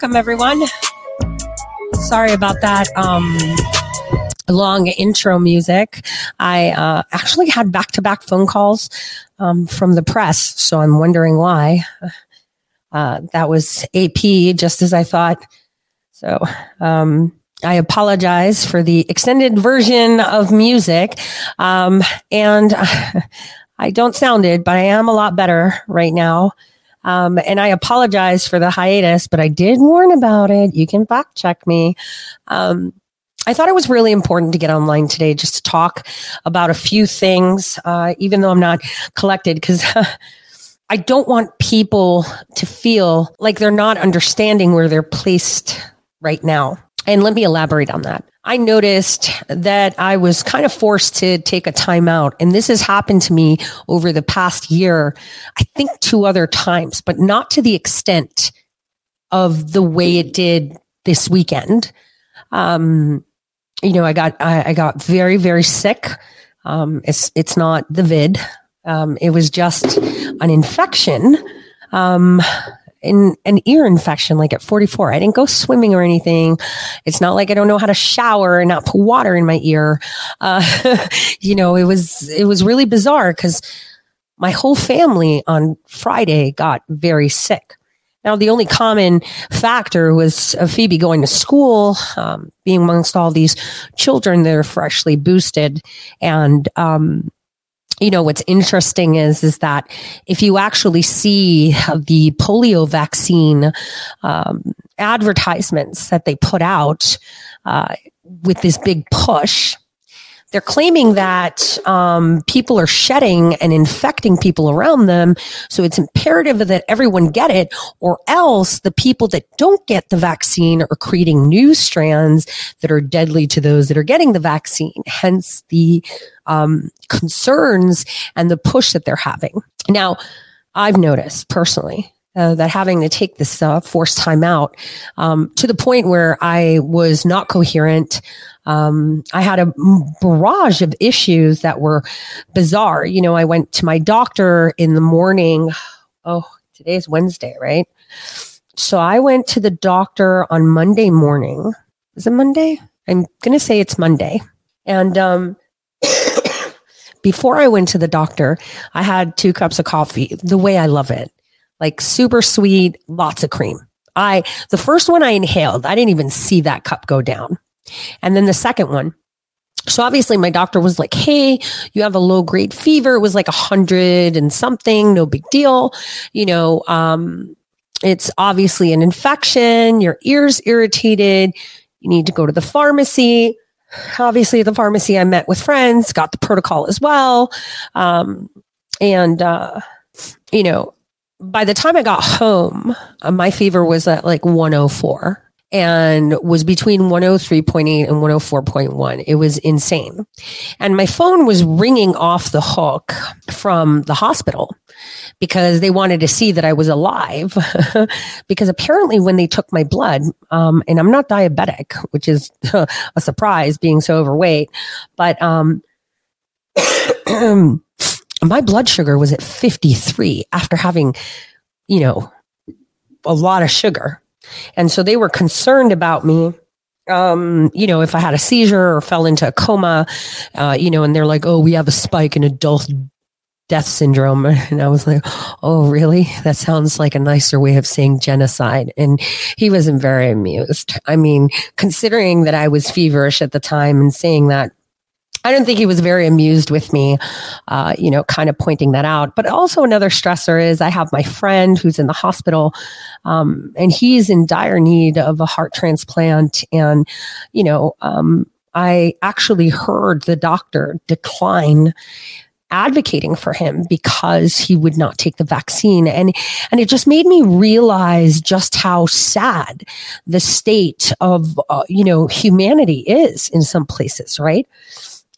Welcome everyone. Sorry about that. Um, long intro music. I uh, actually had back to back phone calls um, from the press, so I'm wondering why. Uh, that was AP, just as I thought. So um, I apologize for the extended version of music. Um, and I don't sound it, but I am a lot better right now. Um, and I apologize for the hiatus, but I did warn about it. You can fact check me. Um, I thought it was really important to get online today just to talk about a few things, uh, even though I'm not collected, because I don't want people to feel like they're not understanding where they're placed right now. And let me elaborate on that. I noticed that I was kind of forced to take a time out. And this has happened to me over the past year, I think two other times, but not to the extent of the way it did this weekend. Um, you know, I got, I, I got very, very sick. Um, it's, it's not the vid. Um, it was just an infection. Um, in an ear infection like at 44. I didn't go swimming or anything. It's not like I don't know how to shower and not put water in my ear. Uh, you know, it was, it was really bizarre because my whole family on Friday got very sick. Now, the only common factor was Phoebe going to school, um, being amongst all these children that are freshly boosted. And, um, you know what's interesting is is that if you actually see the polio vaccine um, advertisements that they put out uh, with this big push they're claiming that um, people are shedding and infecting people around them. So it's imperative that everyone get it, or else the people that don't get the vaccine are creating new strands that are deadly to those that are getting the vaccine. Hence the um, concerns and the push that they're having. Now, I've noticed personally uh, that having to take this uh, forced time out um, to the point where I was not coherent. Um, I had a barrage of issues that were bizarre. You know, I went to my doctor in the morning. Oh, today's Wednesday, right? So I went to the doctor on Monday morning. Is it Monday? I'm going to say it's Monday. And um, before I went to the doctor, I had two cups of coffee the way I love it like super sweet, lots of cream. I, the first one I inhaled, I didn't even see that cup go down. And then the second one, so obviously my doctor was like, Hey, you have a low grade fever. It was like a hundred and something. No big deal. You know, um, it's obviously an infection. Your ears irritated. You need to go to the pharmacy. Obviously, the pharmacy, I met with friends, got the protocol as well. Um, and, uh, you know, by the time I got home, uh, my fever was at like 104 and was between 103.8 and 104.1. It was insane. And my phone was ringing off the hook from the hospital because they wanted to see that I was alive. because apparently, when they took my blood, um, and I'm not diabetic, which is a surprise being so overweight, but um, my blood sugar was at 53 after having, you know, a lot of sugar. And so they were concerned about me. Um, you know, if I had a seizure or fell into a coma, uh, you know, and they're like, oh, we have a spike in adult death syndrome. And I was like, oh, really? That sounds like a nicer way of saying genocide. And he wasn't very amused. I mean, considering that I was feverish at the time and saying that I don't think he was very amused with me, uh, you know, kind of pointing that out. But also another stressor is I have my friend who's in the hospital, um, and he's in dire need of a heart transplant. And, you know, um, I actually heard the doctor decline advocating for him because he would not take the vaccine and and it just made me realize just how sad the state of uh, you know humanity is in some places right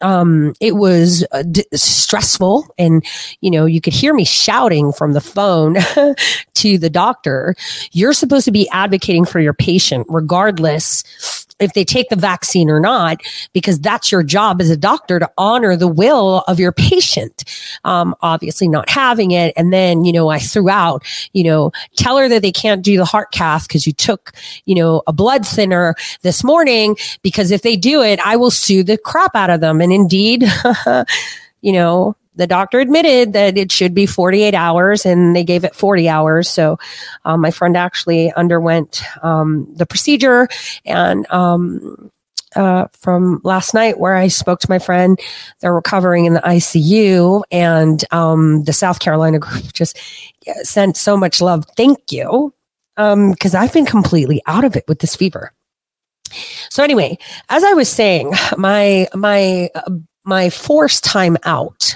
um, it was uh, d- stressful and, you know, you could hear me shouting from the phone to the doctor. You're supposed to be advocating for your patient regardless if they take the vaccine or not, because that's your job as a doctor to honor the will of your patient. Um, obviously not having it. And then, you know, I threw out, you know, tell her that they can't do the heart cath because you took, you know, a blood thinner this morning because if they do it, I will sue the crap out of them. And indeed, you know, the doctor admitted that it should be 48 hours and they gave it 40 hours. So um, my friend actually underwent um, the procedure and um, uh, from last night where I spoke to my friend, they're recovering in the ICU and um, the South Carolina group just sent so much love. Thank you. Because um, I've been completely out of it with this fever. So anyway, as I was saying, my my uh, my forced time out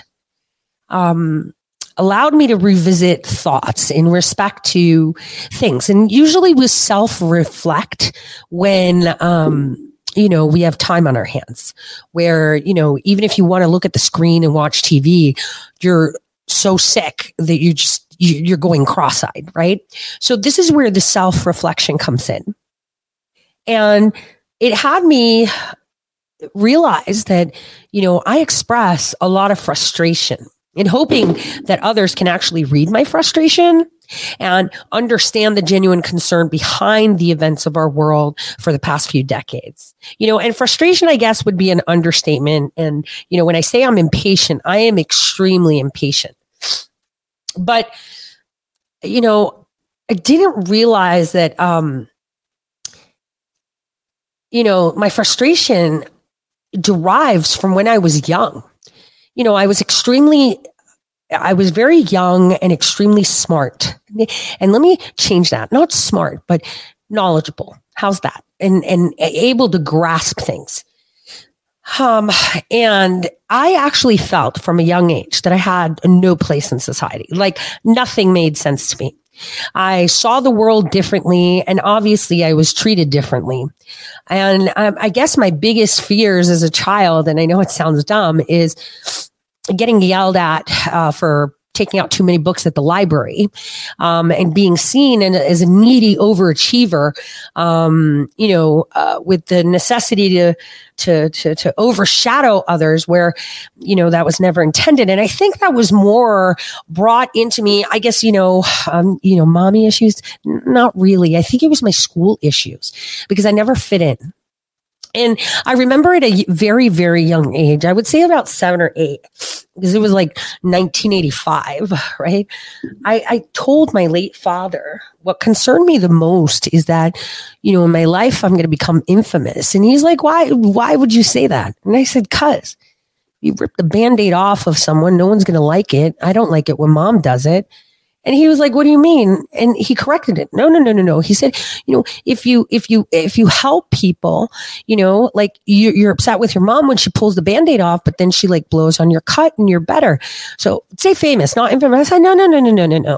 um, allowed me to revisit thoughts in respect to things and usually we self reflect when, um, you know, we have time on our hands where, you know, even if you want to look at the screen and watch TV, you're so sick that you just, you're going cross eyed, right? So this is where the self reflection comes in. And it had me realize that, you know, I express a lot of frustration and hoping that others can actually read my frustration and understand the genuine concern behind the events of our world for the past few decades. You know, and frustration, I guess, would be an understatement. And, you know, when I say I'm impatient, I am extremely impatient. But, you know, I didn't realize that, um, you know, my frustration derives from when I was young you know, I was extremely I was very young and extremely smart. And let me change that. Not smart, but knowledgeable. How's that? And and able to grasp things. Um, and I actually felt from a young age that I had no place in society. Like nothing made sense to me. I saw the world differently, and obviously, I was treated differently. And um, I guess my biggest fears as a child, and I know it sounds dumb, is getting yelled at uh, for taking out too many books at the library um, and being seen as a needy overachiever um, you know uh, with the necessity to, to to to overshadow others where you know that was never intended. And i think that was more brought into me i guess you know um, you know mommy issues? Not really. I think it was my school issues because i never fit in and I remember at a very, very young age, I would say about seven or eight, because it was like 1985, right? I, I told my late father what concerned me the most is that, you know, in my life, I'm going to become infamous. And he's like, why, why would you say that? And I said, cuz you rip the band-aid off of someone. No one's going to like it. I don't like it when mom does it. And he was like, what do you mean? And he corrected it. No, no, no, no, no. He said, you know, if you, if you, if you help people, you know, like you, you're upset with your mom when she pulls the band-aid off, but then she like blows on your cut and you're better. So say famous, not infamous. I said, no, no, no, no, no, no, no.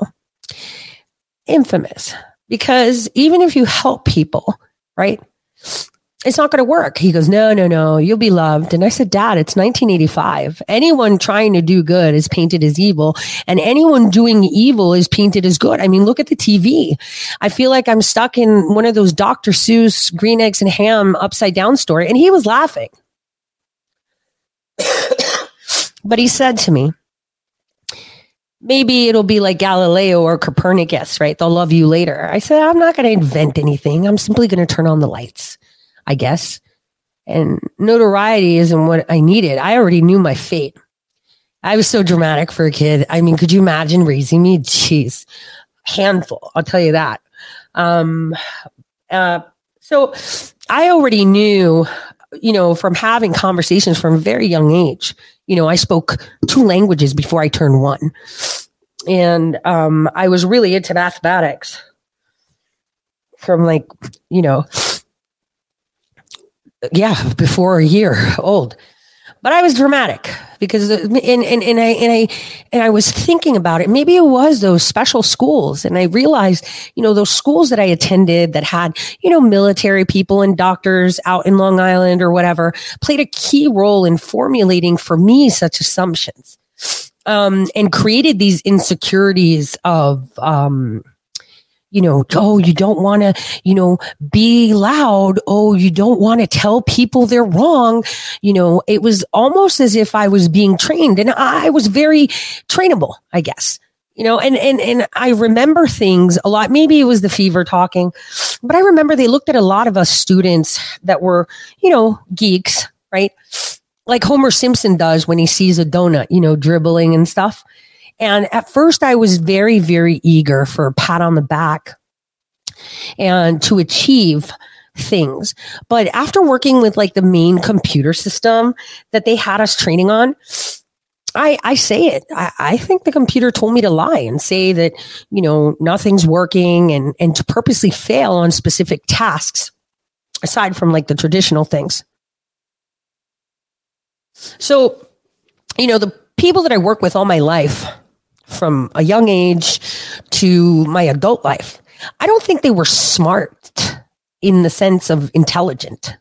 Infamous. Because even if you help people, right? It's not going to work. He goes, no, no, no, you'll be loved. And I said, dad, it's 1985. Anyone trying to do good is painted as evil and anyone doing evil is painted as good. I mean, look at the TV. I feel like I'm stuck in one of those Dr. Seuss green eggs and ham upside down story. And he was laughing. but he said to me, maybe it'll be like Galileo or Copernicus, right? They'll love you later. I said, I'm not going to invent anything. I'm simply going to turn on the lights. I guess. And notoriety isn't what I needed. I already knew my fate. I was so dramatic for a kid. I mean, could you imagine raising me? Jeez, handful. I'll tell you that. Um, uh, so I already knew, you know, from having conversations from a very young age. You know, I spoke two languages before I turned one, and um, I was really into mathematics from like, you know, yeah, before a year old. But I was dramatic because and, and, and I and I and I was thinking about it. Maybe it was those special schools. And I realized, you know, those schools that I attended that had, you know, military people and doctors out in Long Island or whatever played a key role in formulating for me such assumptions. Um, and created these insecurities of um, you know, oh, you don't want to, you know, be loud. Oh, you don't want to tell people they're wrong. You know, it was almost as if I was being trained and I was very trainable, I guess. You know, and, and, and I remember things a lot. Maybe it was the fever talking, but I remember they looked at a lot of us students that were, you know, geeks, right? Like Homer Simpson does when he sees a donut, you know, dribbling and stuff. And at first I was very, very eager for a pat on the back and to achieve things. But after working with like the main computer system that they had us training on, I, I say it. I, I think the computer told me to lie and say that, you know, nothing's working and, and to purposely fail on specific tasks aside from like the traditional things. So, you know, the people that I work with all my life, from a young age to my adult life. I don't think they were smart in the sense of intelligent.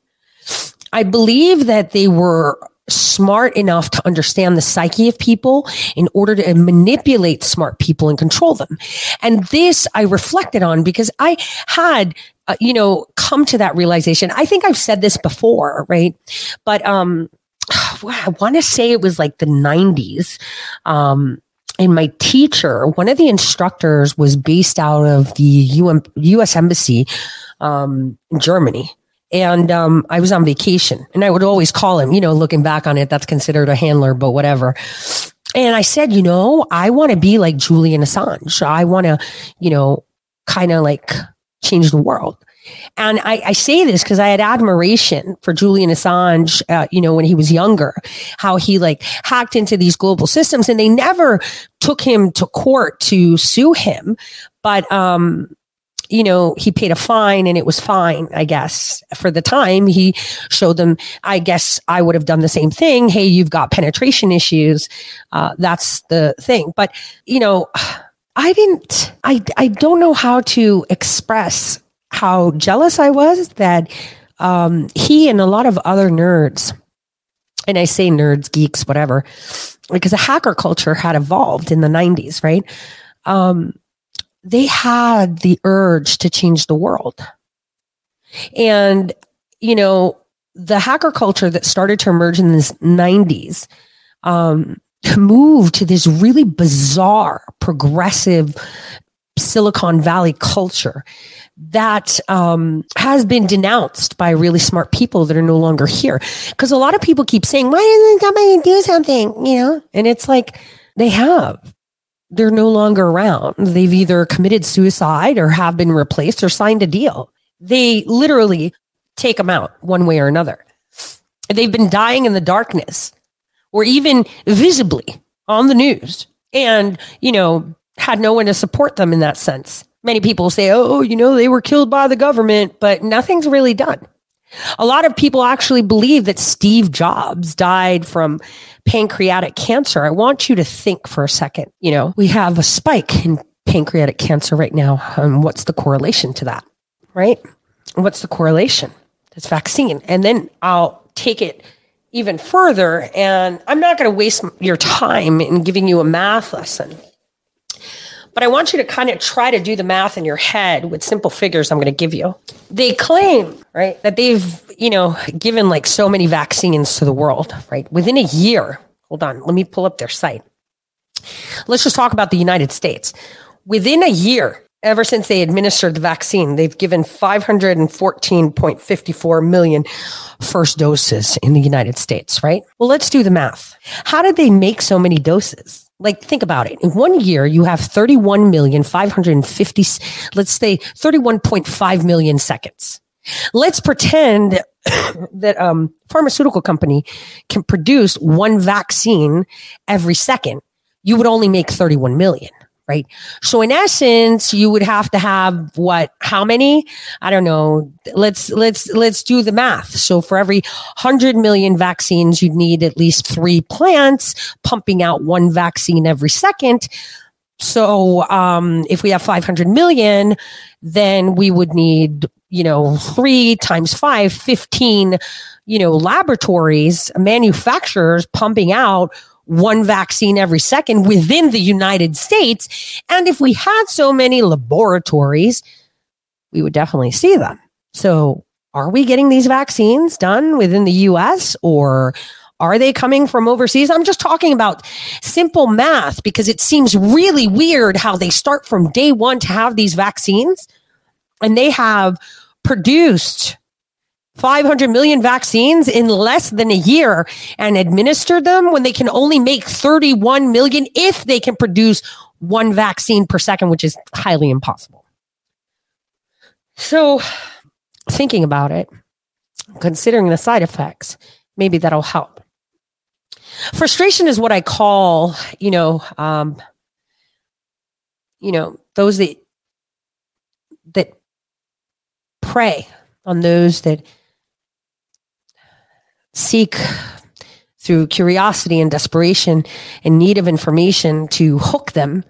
I believe that they were smart enough to understand the psyche of people in order to manipulate smart people and control them. And this I reflected on because I had, uh, you know, come to that realization. I think I've said this before, right? But, um, I want to say it was like the 90s. Um, and my teacher, one of the instructors was based out of the UM, U.S. Embassy um, Germany. And um, I was on vacation and I would always call him, you know, looking back on it, that's considered a handler, but whatever. And I said, you know, I want to be like Julian Assange. I want to, you know, kind of like change the world. And I, I say this because I had admiration for Julian Assange, uh, you know, when he was younger, how he like hacked into these global systems and they never took him to court to sue him. But, um, you know, he paid a fine and it was fine, I guess. For the time, he showed them, I guess I would have done the same thing. Hey, you've got penetration issues. Uh, that's the thing. But, you know, I didn't, I, I don't know how to express how jealous I was that um, he and a lot of other nerds, and I say nerds, geeks, whatever, because the hacker culture had evolved in the 90s, right? Um, they had the urge to change the world. And, you know, the hacker culture that started to emerge in the 90s um, moved to this really bizarre, progressive Silicon Valley culture that um, has been denounced by really smart people that are no longer here. Because a lot of people keep saying, why doesn't somebody do something? You know, and it's like they have. They're no longer around. They've either committed suicide or have been replaced or signed a deal. They literally take them out one way or another. They've been dying in the darkness or even visibly on the news and, you know, had no one to support them in that sense. Many people say, oh, you know, they were killed by the government, but nothing's really done. A lot of people actually believe that Steve Jobs died from pancreatic cancer. I want you to think for a second. You know, we have a spike in pancreatic cancer right now. Um, what's the correlation to that? Right? What's the correlation? This vaccine. And then I'll take it even further. And I'm not going to waste your time in giving you a math lesson but I want you to kind of try to do the math in your head with simple figures I'm going to give you. They claim, right, that they've, you know, given like so many vaccines to the world, right? Within a year. Hold on, let me pull up their site. Let's just talk about the United States. Within a year, ever since they administered the vaccine, they've given 514.54 million first doses in the United States, right? Well, let's do the math. How did they make so many doses? Like think about it. In one year you have 31 million 550 let's say 31.5 million seconds. Let's pretend that um pharmaceutical company can produce one vaccine every second. You would only make 31 million right? So in essence, you would have to have what, how many? I don't know. Let's, let's, let's do the math. So for every hundred million vaccines, you'd need at least three plants pumping out one vaccine every second. So, um, if we have 500 million, then we would need, you know, three times five, 15, you know, laboratories, manufacturers pumping out one vaccine every second within the United States. And if we had so many laboratories, we would definitely see them. So are we getting these vaccines done within the US or are they coming from overseas? I'm just talking about simple math because it seems really weird how they start from day one to have these vaccines and they have produced 500 million vaccines in less than a year and administer them when they can only make 31 million if they can produce one vaccine per second, which is highly impossible. So, thinking about it, considering the side effects, maybe that'll help. Frustration is what I call, you know, um, you know, those that that prey on those that seek through curiosity and desperation and need of information to hook them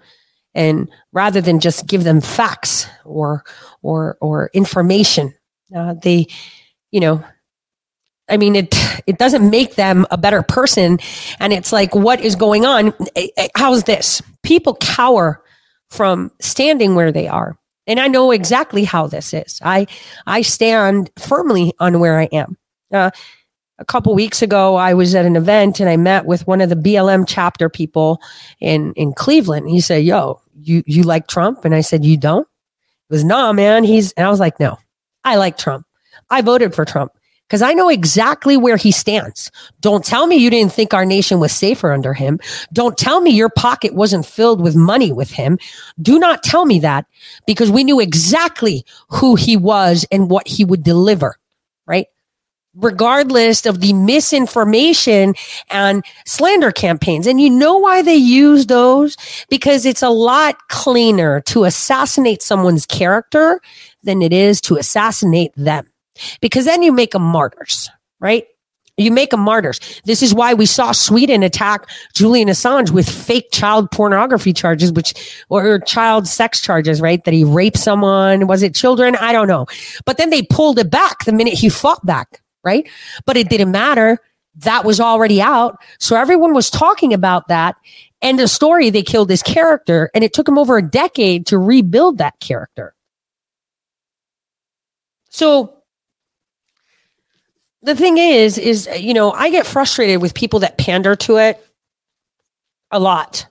and rather than just give them facts or or or information. Uh, they you know i mean it it doesn't make them a better person. And it's like what is going on? Eh, eh, how's this? People cower from standing where they are. And i know exactly how this is. I i stand firmly on where i am. Uh, a couple weeks ago, I was at an event and I met with one of the BLM chapter people in, in Cleveland. He said, yo, you, you like Trump? And I said, you don't? He was, nah, man. He's, and I was like, no, I like Trump. I voted for Trump because I know exactly where he stands. Don't tell me you didn't think our nation was safer under him. Don't tell me your pocket wasn't filled with money with him. Do not tell me that because we knew exactly who he was and what he would deliver? Regardless of the misinformation and slander campaigns. And you know why they use those? Because it's a lot cleaner to assassinate someone's character than it is to assassinate them. Because then you make them martyrs, right? You make them martyrs. This is why we saw Sweden attack Julian Assange with fake child pornography charges, which, or child sex charges, right? That he raped someone. Was it children? I don't know. But then they pulled it back the minute he fought back right? But it didn't matter. That was already out. So everyone was talking about that. And the story, they killed this character, and it took him over a decade to rebuild that character. So the thing is, is, you know, I get frustrated with people that pander to it a lot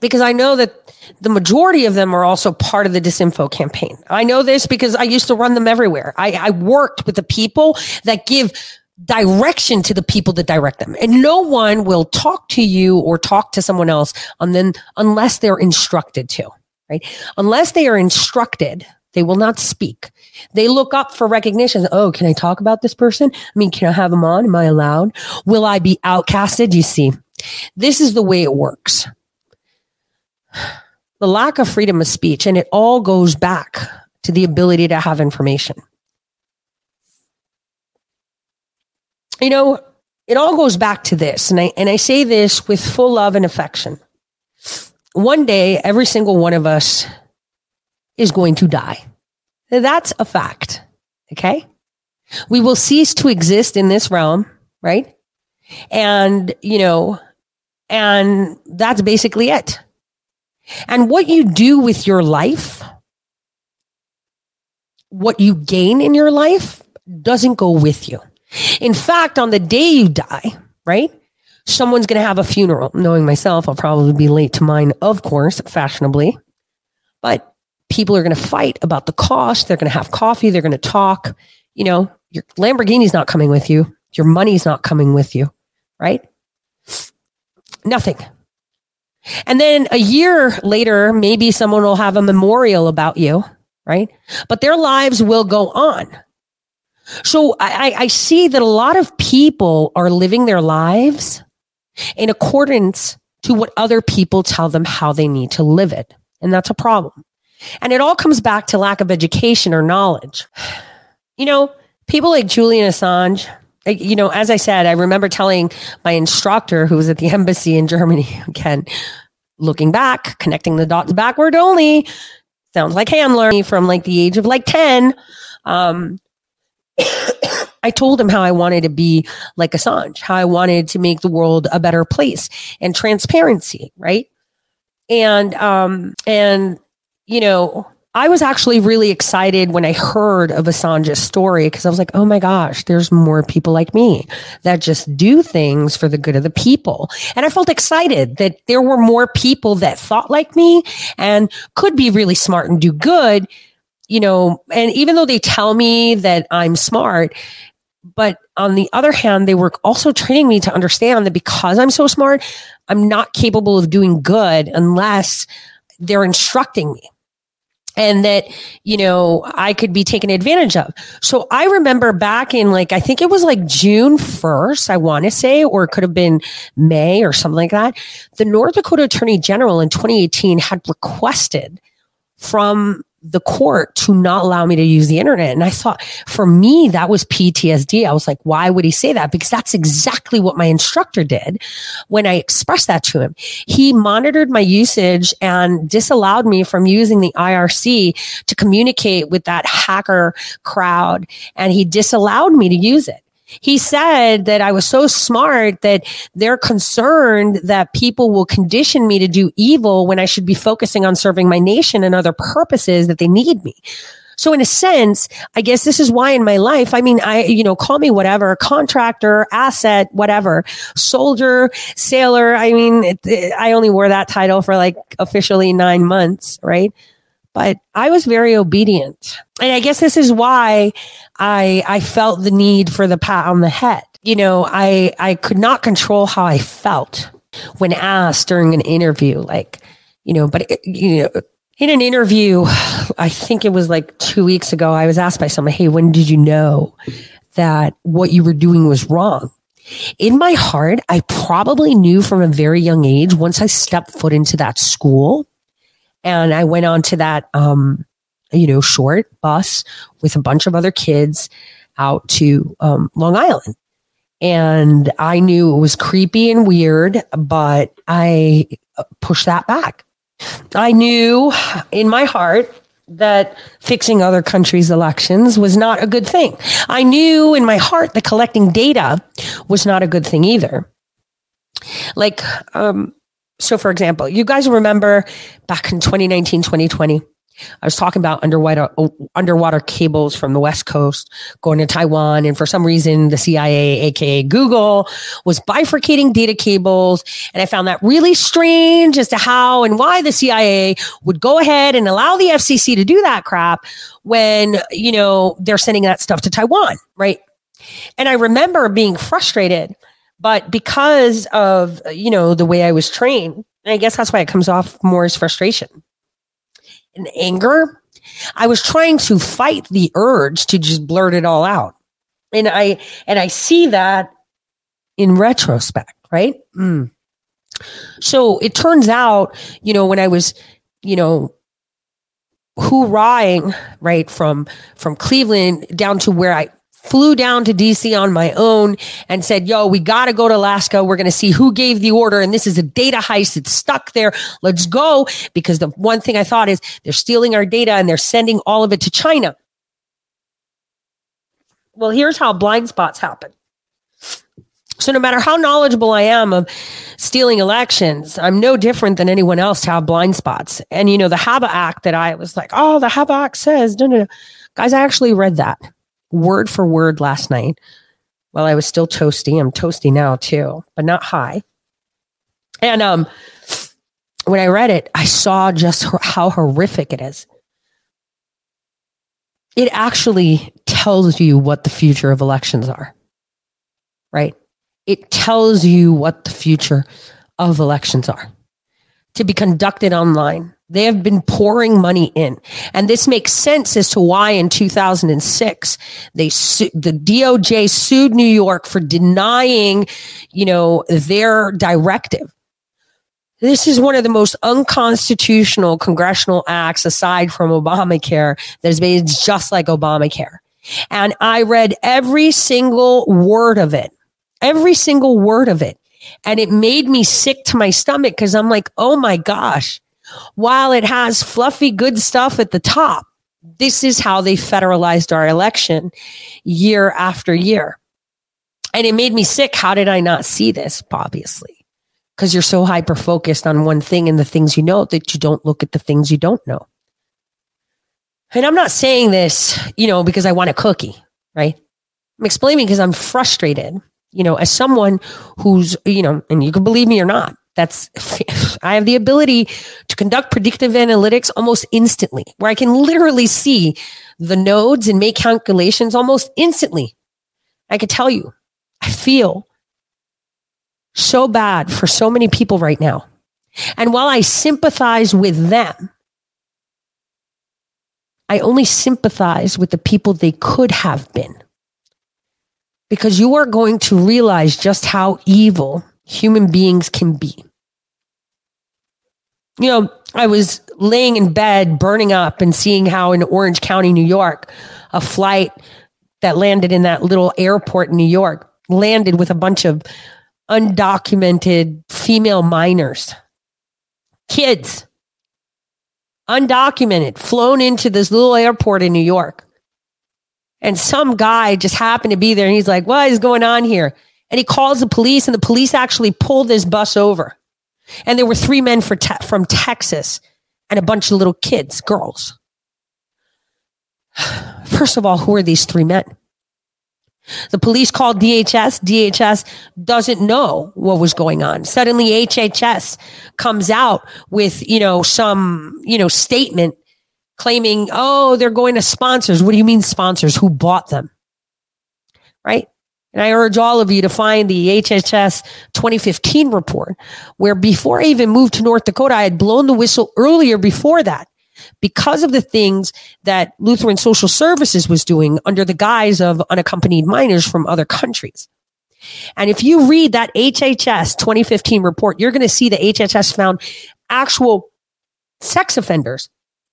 because I know that the majority of them are also part of the disinfo campaign. I know this because I used to run them everywhere. I, I worked with the people that give direction to the people that direct them. And no one will talk to you or talk to someone else and then unless they're instructed to, right? Unless they are instructed, they will not speak. They look up for recognition. Oh, can I talk about this person? I mean, can I have them on? Am I allowed? Will I be outcasted? You see, this is the way it works the lack of freedom of speech, and it all goes back to the ability to have information. You know, it all goes back to this, and I and I say this with full love and affection. One day, every single one of us is going to die. That's a fact. Okay. We will cease to exist in this realm, right? And, you know, and that's basically it. And what you do with your life, what you gain in your life doesn't go with you. In fact, on the day you die, right? Someone's going to have a funeral. Knowing myself, I'll probably be late to mine, of course, fashionably. But people are going to fight about the cost. They're going to have coffee. They're going to talk. You know, your Lamborghini's not coming with you. Your money's not coming with you, right? Nothing. And then a year later, maybe someone will have a memorial about you, right? But their lives will go on. So I, I see that a lot of people are living their lives in accordance to what other people tell them how they need to live it. And that's a problem. And it all comes back to lack of education or knowledge. You know, people like Julian Assange, you know, as I said, I remember telling my instructor who was at the embassy in Germany, again, looking back, connecting the dots backward only, sounds like hand learning from like the age of like 10. Um, I told him how I wanted to be like Assange, how I wanted to make the world a better place and transparency, right? And um and you know, I was actually really excited when I heard of Assange's story because I was like, oh my gosh, there's more people like me that just do things for the good of the people. And I felt excited that there were more people that thought like me and could be really smart and do good, you know, and even though they tell me that I'm smart, but on the other hand, they were also training me to understand that because I'm so smart, I'm not capable of doing good unless they're instructing me and that you know I could be taken advantage of. So I remember back in like I think it was like June 1st, I want to say or it could have been May or something like that. The North Dakota Attorney General in 2018 had requested from the court to not allow me to use the internet. And I thought for me, that was PTSD. I was like, why would he say that? Because that's exactly what my instructor did when I expressed that to him. He monitored my usage and disallowed me from using the IRC to communicate with that hacker crowd. And he disallowed me to use it. He said that I was so smart that they're concerned that people will condition me to do evil when I should be focusing on serving my nation and other purposes that they need me. So in a sense, I guess this is why in my life, I mean, I, you know, call me whatever, contractor, asset, whatever, soldier, sailor. I mean, it, it, I only wore that title for like officially nine months, right? But I was very obedient. And I guess this is why I, I felt the need for the pat on the head. You know, I, I could not control how I felt when asked during an interview, like, you know, but, you know, in an interview, I think it was like two weeks ago, I was asked by someone, Hey, when did you know that what you were doing was wrong? In my heart, I probably knew from a very young age, once I stepped foot into that school, and I went on to that, um, you know, short bus with a bunch of other kids out to um, Long Island. And I knew it was creepy and weird, but I uh, pushed that back. I knew in my heart that fixing other countries' elections was not a good thing. I knew in my heart that collecting data was not a good thing either. Like, um, so, for example, you guys remember back in 2019, 2020, I was talking about underwater underwater cables from the West Coast going to Taiwan, and for some reason, the CIA, aka Google, was bifurcating data cables, and I found that really strange as to how and why the CIA would go ahead and allow the FCC to do that crap when you know they're sending that stuff to Taiwan, right? And I remember being frustrated but because of, you know, the way I was trained, I guess that's why it comes off more as frustration and anger. I was trying to fight the urge to just blurt it all out. And I, and I see that in retrospect, right? Mm. So it turns out, you know, when I was, you know, hoorahing, right, from, from Cleveland down to where I flew down to DC on my own and said, yo, we got to go to Alaska. We're going to see who gave the order. And this is a data heist. It's stuck there. Let's go. Because the one thing I thought is they're stealing our data and they're sending all of it to China. Well, here's how blind spots happen. So no matter how knowledgeable I am of stealing elections, I'm no different than anyone else to have blind spots. And you know, the HAVA Act that I was like, oh, the HAVA Act says, no, no, no. Guys, I actually read that word for word last night while I was still toasty. I'm toasty now too, but not high. And um, when I read it, I saw just how horrific it is. It actually tells you what the future of elections are, right? It tells you what the future of elections are to be conducted online they have been pouring money in. And this makes sense as to why in 2006, they su- the DOJ sued New York for denying, you know, their directive. This is one of the most unconstitutional congressional acts aside from Obamacare that is made just like Obamacare. And I read every single word of it, every single word of it. And it made me sick to my stomach because I'm like, oh my gosh, while it has fluffy good stuff at the top, This is how they federalized our election year after year. And it made me sick. How did I not see this? Obviously, because you're so hyper focused on one thing and the things you know that you don't look at the things you don't know. And I'm not saying this, you know, because I want a cookie, right? I'm explaining because I'm frustrated, you know, as someone who's, you know, and you can believe me or not, that's, I have the ability to conduct predictive analytics almost instantly, where I can literally see the nodes and make calculations almost instantly. I could tell you, I feel so bad for so many people right now. And while I sympathize with them, I only sympathize with the people they could have been. Because you are going to realize just how evil human beings can be. You know, I was laying in bed, burning up, and seeing how in Orange County, New York, a flight that landed in that little airport in New York landed with a bunch of undocumented female minors, kids, undocumented, flown into this little airport in New York. And some guy just happened to be there and he's like, what is going on here? And he calls the police and the police actually pulled this bus over. And there were three men te- from Texas and a bunch of little kids, girls. First of all, who are these three men? The police called DHS. DHS doesn't know what was going on. Suddenly HHS comes out with, you know, some, you know, statement claiming, oh, they're going to sponsors. What do you mean sponsors? Who bought them? Right? And I urge all of you to find the HHS 2015 report, where before I even moved to North Dakota, I had blown the whistle earlier before that because of the things that Lutheran Social Services was doing under the guise of unaccompanied minors from other countries. And if you read that HHS 2015 report, you're going to see that HHS found actual sex offenders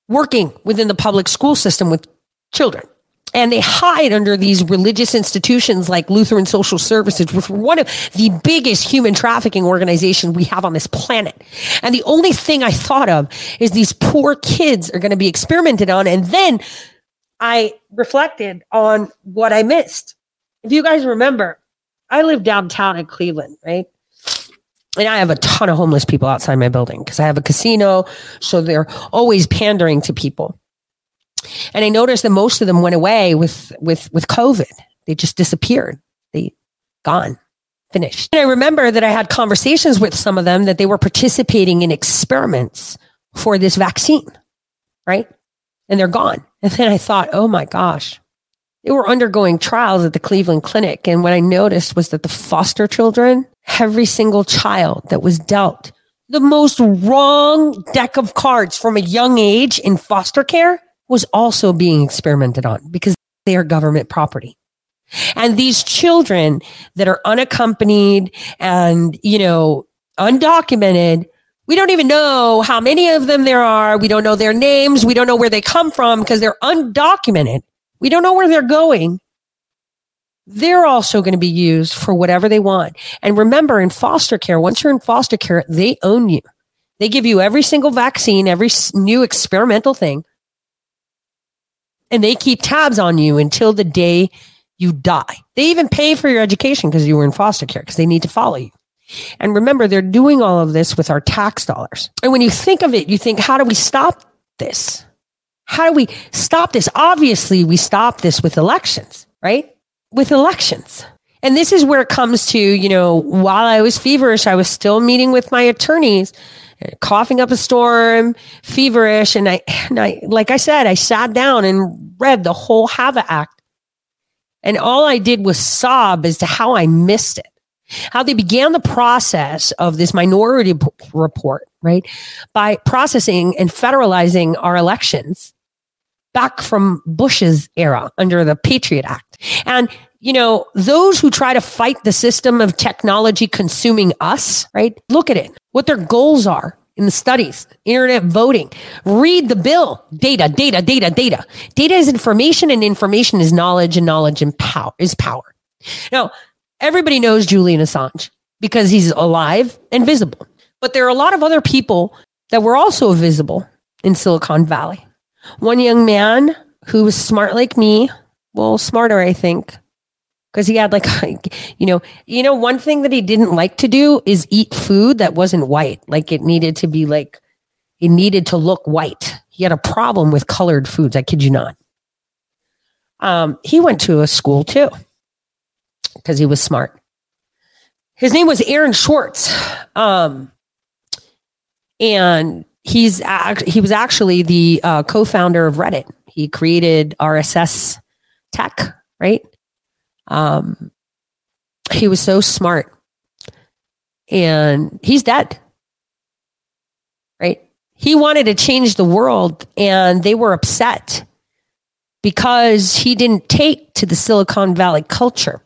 working within the public school system with children and they hide under these religious institutions like Lutheran Social Services, which are one of the biggest human trafficking organizations we have on this planet. And the only thing I thought of is these poor kids are going to be experimented on. And then I reflected on what I missed. If you guys remember, I live downtown in Cleveland, right? And I have a ton of homeless people outside my building because I have a casino. So they're always pandering to people. And I noticed that most of them went away with, with, with COVID. They just disappeared. They gone, finished. And I remember that I had conversations with some of them that they were participating in experiments for this vaccine, right? And they're gone. And then I thought, oh my gosh, they were undergoing trials at the Cleveland Clinic. And what I noticed was that the foster children, every single child that was dealt the most wrong deck of cards from a young age in foster care was also being experimented on because they are government property. And these children that are unaccompanied and, you know, undocumented, we don't even know how many of them there are. We don't know their names. We don't know where they come from because they're undocumented. We don't know where they're going. They're also going to be used for whatever they want. And remember, in foster care, once you're in foster care, they own you. They give you every single vaccine, every new experimental thing and they keep tabs on you until the day you die. They even pay for your education because you were in foster care because they need to follow you. And remember, they're doing all of this with our tax dollars. And when you think of it, you think, how do we stop this? How do we stop this? Obviously, we stop this with elections, right? With elections. And this is where it comes to, you know, while I was feverish, I was still meeting with my attorneys coughing up a storm, feverish. And I, and I, like I said, I sat down and read the whole HAVA Act. And all I did was sob as to how I missed it, how they began the process of this minority p- report, right? By processing and federalizing our elections back from Bush's era under the Patriot Act. And you know, those who try to fight the system of technology consuming us, right? Look at it, what their goals are in the studies, internet voting. Read the bill. Data, data, data, data. Data is information and information is knowledge and knowledge and power is power. Now, everybody knows Julian Assange because he's alive and visible. But there are a lot of other people that were also visible in Silicon Valley One young man who was smart like me, well, smarter, I think, because he had like, you know, you know, one thing that he didn't like to do is eat food that wasn't white. Like it needed to be like, it needed to look white. He had a problem with colored foods. I kid you not. Um, he went to a school too because he was smart. His name was Aaron schwartz Um, and he's he was actually the uh, co-founder of Reddit. He created RSS tech, right? Um, he was so smart, and he's dead, right? He wanted to change the world, and they were upset because he didn't take to the Silicon Valley culture.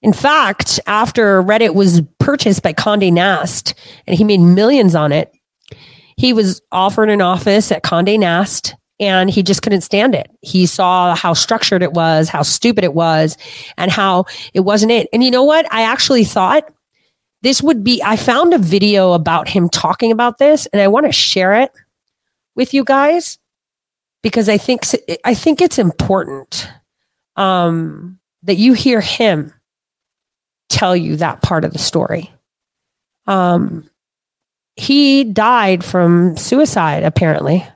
In fact, after Reddit was purchased by Condé Nast and he made millions on it, he was offered an office at Condé Nast and he just couldn't stand it. He saw how structured it was, how stupid it was, and how it wasn't it. And you know what? I actually thought this would be, I found a video about him talking about this and I want to share it with you guys because I think, I think it's important um, that you hear him tell you that part of the story. Um, he died from suicide, apparently,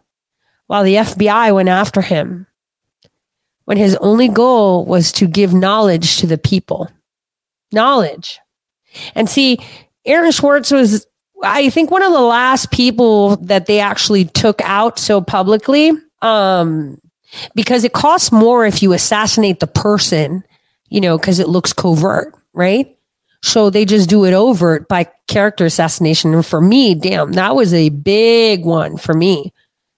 while the FBI went after him when his only goal was to give knowledge to the people. Knowledge. And see, Aaron Schwartz was, I think, one of the last people that they actually took out so publicly um, because it costs more if you assassinate the person, you know, because it looks covert right? So they just do it overt by character assassination. And for me, damn, that was a big one for me.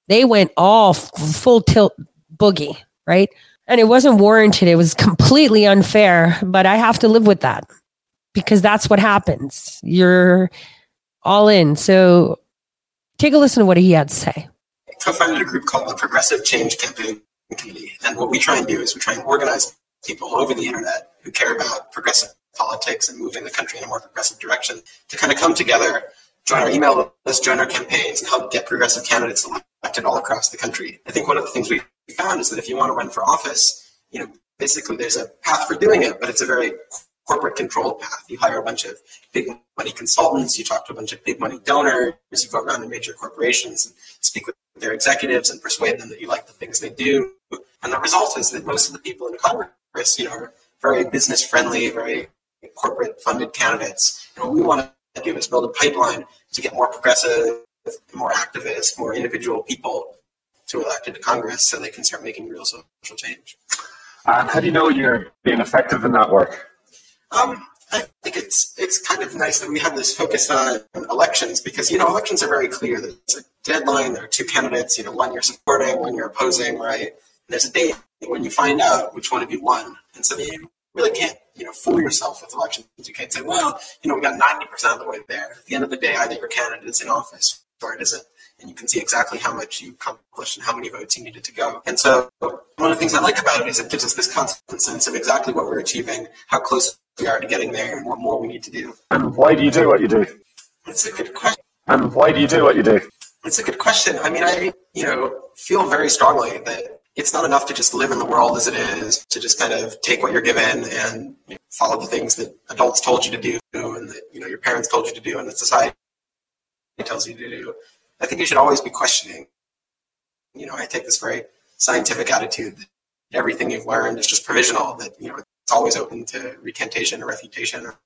They went all full tilt boogie, right? And it wasn't warranted. It was completely unfair, but I have to live with that because that's what happens. You're all in. So take a listen to what he had to say. Co-founded a group called the Progressive Change Campaign Committee. And what we try and do is we try and organize people over the internet who care about progressive politics and moving the country in a more progressive direction to kind of come together, join our email list, join our campaigns, and help get progressive candidates elected all across the country. I think one of the things we found is that if you want to run for office, you know, basically there's a path for doing it, but it's a very corporate controlled path. You hire a bunch of big money consultants, you talk to a bunch of big money donors, you go around to major corporations and speak with their executives and persuade them that you like the things they do. And the result is that most of the people in Congress, you know, are very business friendly, very corporate funded candidates. And what we want to do is build a pipeline to get more progressive, more activists, more individual people to elect into Congress so they can start making real social change. And how do you know you're being effective in that work? Um, I think it's it's kind of nice that we have this focus on elections because you know elections are very clear. There's a deadline. There are two candidates. You know, one you're supporting, one you're opposing, right? And there's a date when you find out which one of you won, and so you really can't you know, fool yourself with elections. You can't say, well, you know, we got 90% of the way there. At the end of the day, either your candidate is in office or it isn't. And you can see exactly how much you accomplished and how many votes you needed to go. And so one of the things I like about it is it gives us this constant sense of exactly what we're achieving, how close we are to getting there, and what more we need to do. And why do you do what you do? It's a good question. And why do you do what you do? It's a good question. I mean, I, you know, feel very strongly that it's not enough to just live in the world as it is, to just kind of take what you're given and follow the things that adults told you to do and that you know your parents told you to do and that society tells you to do. I think you should always be questioning. You know, I take this very scientific attitude that everything you've learned is just provisional, that you know it's always open to recantation or refutation or,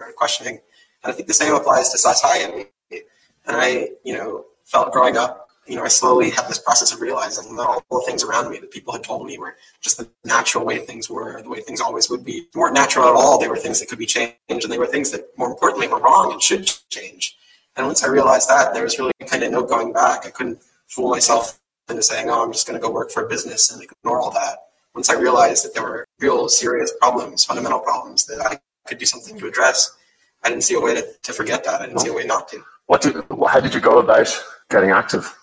or questioning. And I think the same applies to society. And I, you know, felt growing up you know, I slowly had this process of realizing that all the things around me that people had told me were just the natural way things were, the way things always would be. Weren't natural at all. They were things that could be changed, and they were things that, more importantly, were wrong and should change. And once I realized that, there was really kind of no going back. I couldn't fool myself into saying, "Oh, I'm just going to go work for a business and ignore all that." Once I realized that there were real serious problems, fundamental problems that I could do something to address, I didn't see a way to, to forget that. I didn't see a way not to. What did, how did you go about getting active?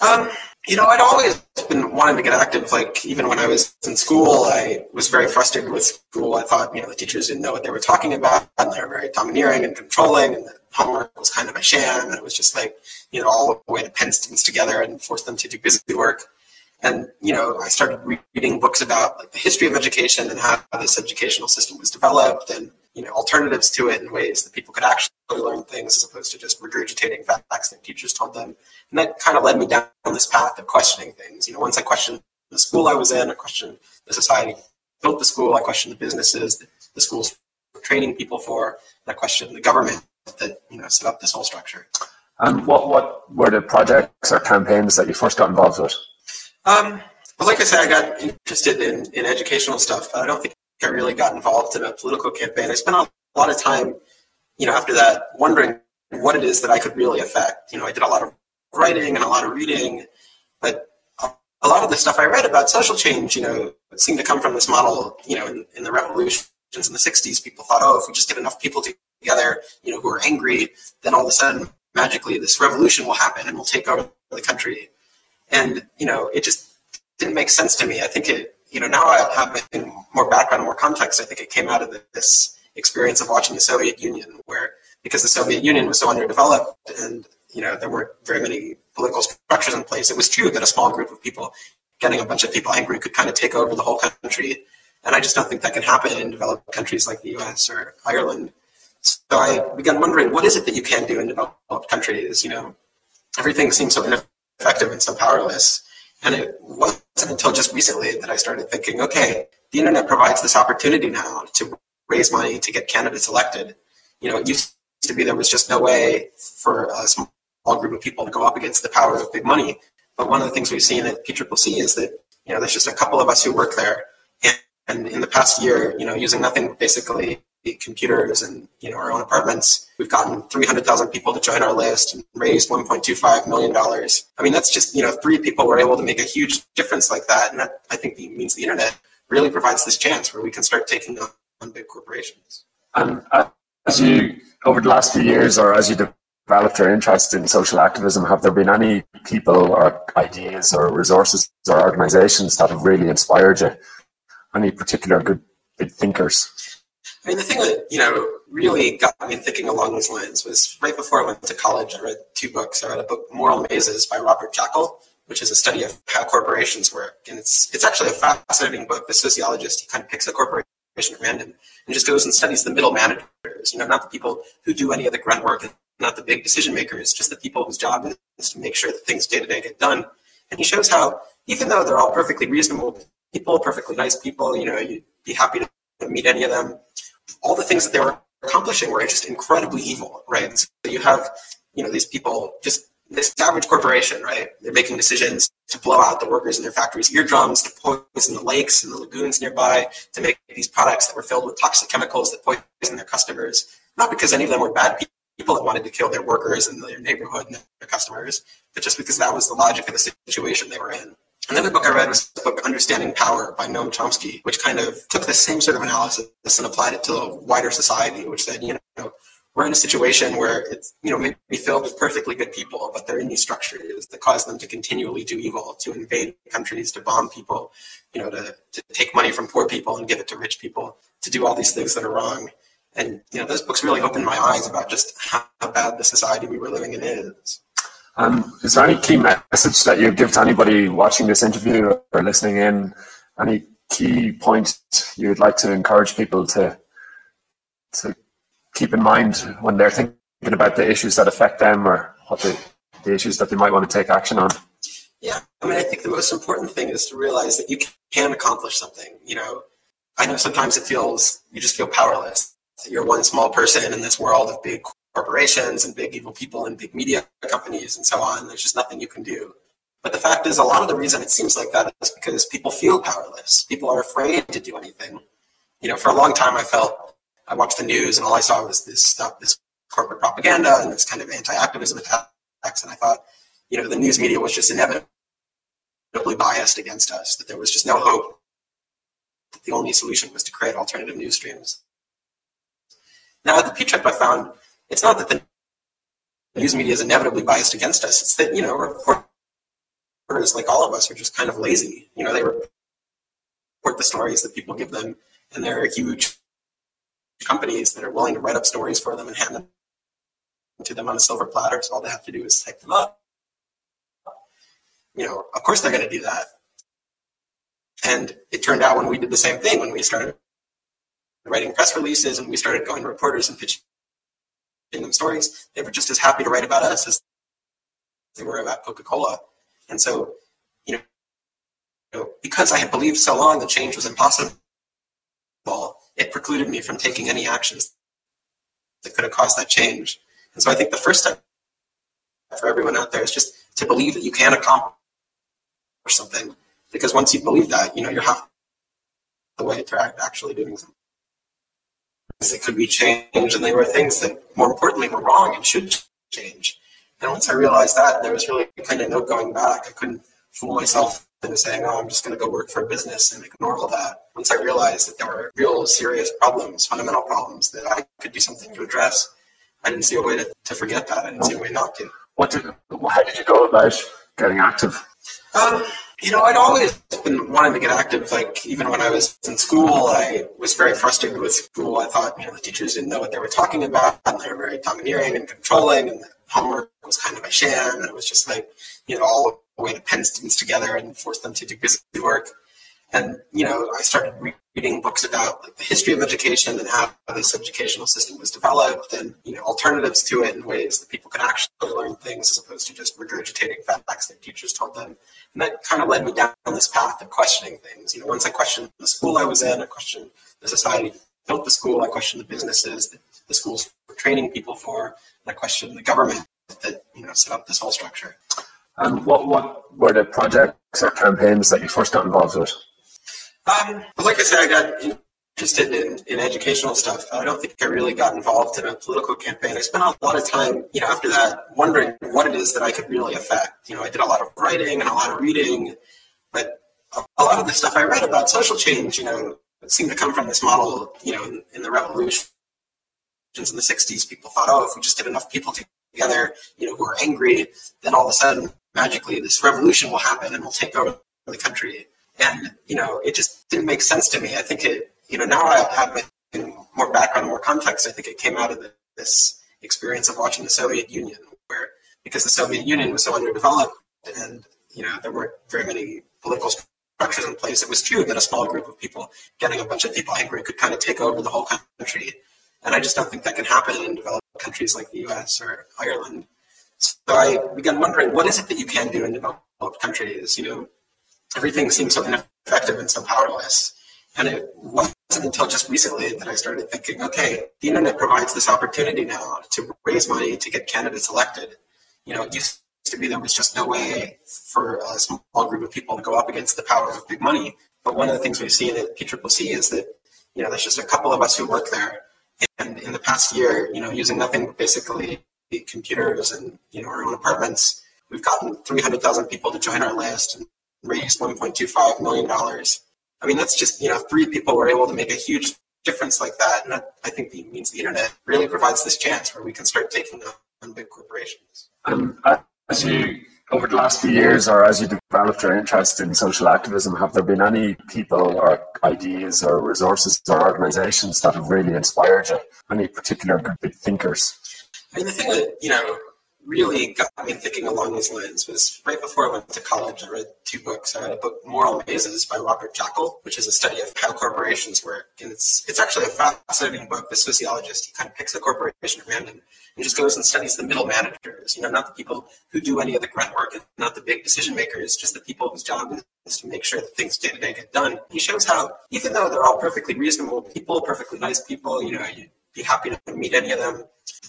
Um, You know, I'd always been wanting to get active. Like even when I was in school, I was very frustrated with school. I thought, you know, the teachers didn't know what they were talking about, and they were very domineering and controlling, and the homework was kind of a sham. And it was just like, you know, all the way to pen students together and force them to do busy work. And you know, I started reading books about like the history of education and how this educational system was developed, and you know, alternatives to it in ways that people could actually learn things as opposed to just regurgitating facts that teachers told them. And that kind of led me down this path of questioning things. You know, once I questioned the school I was in, I questioned the society built the school, I questioned the businesses that the schools were training people for, and I questioned the government that you know set up this whole structure. And what what were the projects or campaigns that you first got involved with? Um, well, like I said, I got interested in, in educational stuff. I don't think I really got involved in a political campaign. I spent a lot of time, you know, after that, wondering what it is that I could really affect. You know, I did a lot of writing and a lot of reading, but a lot of the stuff I read about social change, you know, seemed to come from this model, you know, in, in the revolutions in the 60s, people thought, oh, if we just get enough people together, you know, who are angry, then all of a sudden, magically, this revolution will happen and we'll take over the country. And, you know, it just didn't make sense to me. I think it, you know, now I have more background, more context. I think it came out of this experience of watching the Soviet Union, where because the Soviet Union was so underdeveloped and you know there weren't very many political structures in place, it was true that a small group of people getting a bunch of people angry could kind of take over the whole country. And I just don't think that can happen in developed countries like the U.S. or Ireland. So I began wondering, what is it that you can do in developed countries? You know, everything seems so ineffective and so powerless. And it wasn't until just recently that I started thinking, okay, the internet provides this opportunity now to raise money to get candidates elected. You know, it used to be there was just no way for a small group of people to go up against the power of big money. But one of the things we've seen at PCCC is that, you know, there's just a couple of us who work there. And, and in the past year, you know, using nothing basically computers and you know our own apartments. We've gotten 300,000 people to join our list and raised 1.25 million dollars. I mean, that's just you know three people were able to make a huge difference like that, and that I think means the internet really provides this chance where we can start taking on, on big corporations. And as you over the last few years, or as you developed your interest in social activism, have there been any people or ideas or resources or organizations that have really inspired you? Any particular good big thinkers? I mean, the thing that you know really got me thinking along those lines was right before I went to college. I read two books. I read a book, Moral Mazes, by Robert Jackall, which is a study of how corporations work, and it's it's actually a fascinating book. The sociologist he kind of picks a corporation at random and just goes and studies the middle managers. You know, not the people who do any of the grunt work, not the big decision makers, just the people whose job is to make sure that things day to day get done. And he shows how even though they're all perfectly reasonable people, perfectly nice people, you know, you'd be happy to meet any of them all the things that they were accomplishing were just incredibly evil, right? So you have, you know, these people just this average corporation, right? They're making decisions to blow out the workers in their factories' eardrums, to poison the lakes and the lagoons nearby, to make these products that were filled with toxic chemicals that poison their customers. Not because any of them were bad people that wanted to kill their workers and their neighborhood and their customers, but just because that was the logic of the situation they were in. Another book I read was the book Understanding Power by Noam Chomsky, which kind of took the same sort of analysis and applied it to a wider society, which said, you know, we're in a situation where it's, you know, maybe filled with perfectly good people, but they're in these structures that cause them to continually do evil, to invade countries, to bomb people, you know, to, to take money from poor people and give it to rich people, to do all these things that are wrong. And, you know, those books really opened my eyes about just how bad the society we were living in is. Um, is there any key message that you give to anybody watching this interview or listening in? Any key point you'd like to encourage people to to keep in mind when they're thinking about the issues that affect them or what the, the issues that they might want to take action on? Yeah, I mean, I think the most important thing is to realize that you can accomplish something. You know, I know sometimes it feels you just feel powerless. You're one small person in this world of big corporations and big evil people and big media companies and so on. There's just nothing you can do. But the fact is, a lot of the reason it seems like that is because people feel powerless. People are afraid to do anything. You know, for a long time, I felt I watched the news and all I saw was this stuff, this corporate propaganda and this kind of anti-activism attacks, and I thought, you know, the news media was just inevitably biased against us. That there was just no hope. That the only solution was to create alternative news streams. Now, at the PCCC, I found it's not that the news media is inevitably biased against us. It's that, you know, reporters like all of us, are just kind of lazy. You know, they report the stories that people give them, and there are huge companies that are willing to write up stories for them and hand them to them on a silver platter. So all they have to do is type them up. You know, of course they're going to do that. And it turned out when we did the same thing, when we started writing press releases and we started going to reporters and pitching them stories, they were just as happy to write about us as they were about Coca-Cola. And so, you know because I had believed so long that change was impossible, it precluded me from taking any actions that could have caused that change. And so I think the first step for everyone out there is just to believe that you can accomplish something. Because once you believe that, you know, you're half the way to actually doing something. That could be changed, and they were things that, more importantly, were wrong and should change. And once I realized that, there was really kind of no going back. I couldn't fool myself into saying, oh, I'm just going to go work for a business and ignore all that. Once I realized that there were real serious problems, fundamental problems that I could do something to address, I didn't see a way to, to forget that. I didn't see a way not to. What did, how did you go about getting active? Um, you know, I'd always been wanting to get active. Like even when I was in school, I was very frustrated with school. I thought, you know, the teachers didn't know what they were talking about, and they were very domineering and controlling, and homework was kind of a sham. And it was just like, you know, all the way to pen students together and force them to do busy work. And you know, I started reading books about like, the history of education and how this educational system was developed, and you know, alternatives to it and ways that people could actually learn things as opposed to just regurgitating facts that teachers told them. And that kind of led me down this path of questioning things. You know, once I questioned the school I was in, I questioned the society built the school, I questioned the businesses that the schools were training people for, I questioned the government that you know set up this whole structure. And what what were the projects or campaigns that you first got involved with? Um, like I said, I got interested in, in educational stuff. I don't think I really got involved in a political campaign. I spent a lot of time, you know, after that, wondering what it is that I could really affect. You know, I did a lot of writing and a lot of reading, but a lot of the stuff I read about social change, you know, seemed to come from this model, you know, in, in the revolutions in the 60s. People thought, oh, if we just get enough people together, you know, who are angry, then all of a sudden, magically, this revolution will happen and we'll take over the country. And, you know, it just didn't make sense to me. I think it, you know, now I have more background, more context. I think it came out of this experience of watching the Soviet Union, where because the Soviet Union was so underdeveloped and, you know, there weren't very many political structures in place, it was true that a small group of people getting a bunch of people angry could kind of take over the whole country. And I just don't think that can happen in developed countries like the US or Ireland. So I began wondering, what is it that you can do in developed countries? You know, everything seems so ineffective and so powerless. And it wasn't until just recently that I started thinking, okay, the internet provides this opportunity now to raise money to get candidates elected. You know, it used to be there was just no way for a small group of people to go up against the power of big money. But one of the things we've seen at PCCC is that, you know, there's just a couple of us who work there. And in the past year, you know, using nothing but basically computers and, you know, our own apartments, we've gotten 300,000 people to join our list and raised $1.25 million. I mean, that's just, you know, three people were able to make a huge difference like that. And that, I think it means the internet really provides this chance where we can start taking on big corporations. Um, as you, over the last few years, or as you developed your interest in social activism, have there been any people or ideas or resources or organizations that have really inspired you? Any particular big thinkers? I mean, the thing that, you know, really got me thinking along these lines was right before I went to college. I read two books. I read a book, Moral Mazes, by Robert Jackall, which is a study of how corporations work, and it's it's actually a fascinating book. The sociologist he kind of picks a corporation at random and just goes and studies the middle managers. You know, not the people who do any of the grunt work, and not the big decision makers, just the people whose job is to make sure that things day to day get done. He shows how even though they're all perfectly reasonable people, perfectly nice people, you know, you'd be happy to meet any of them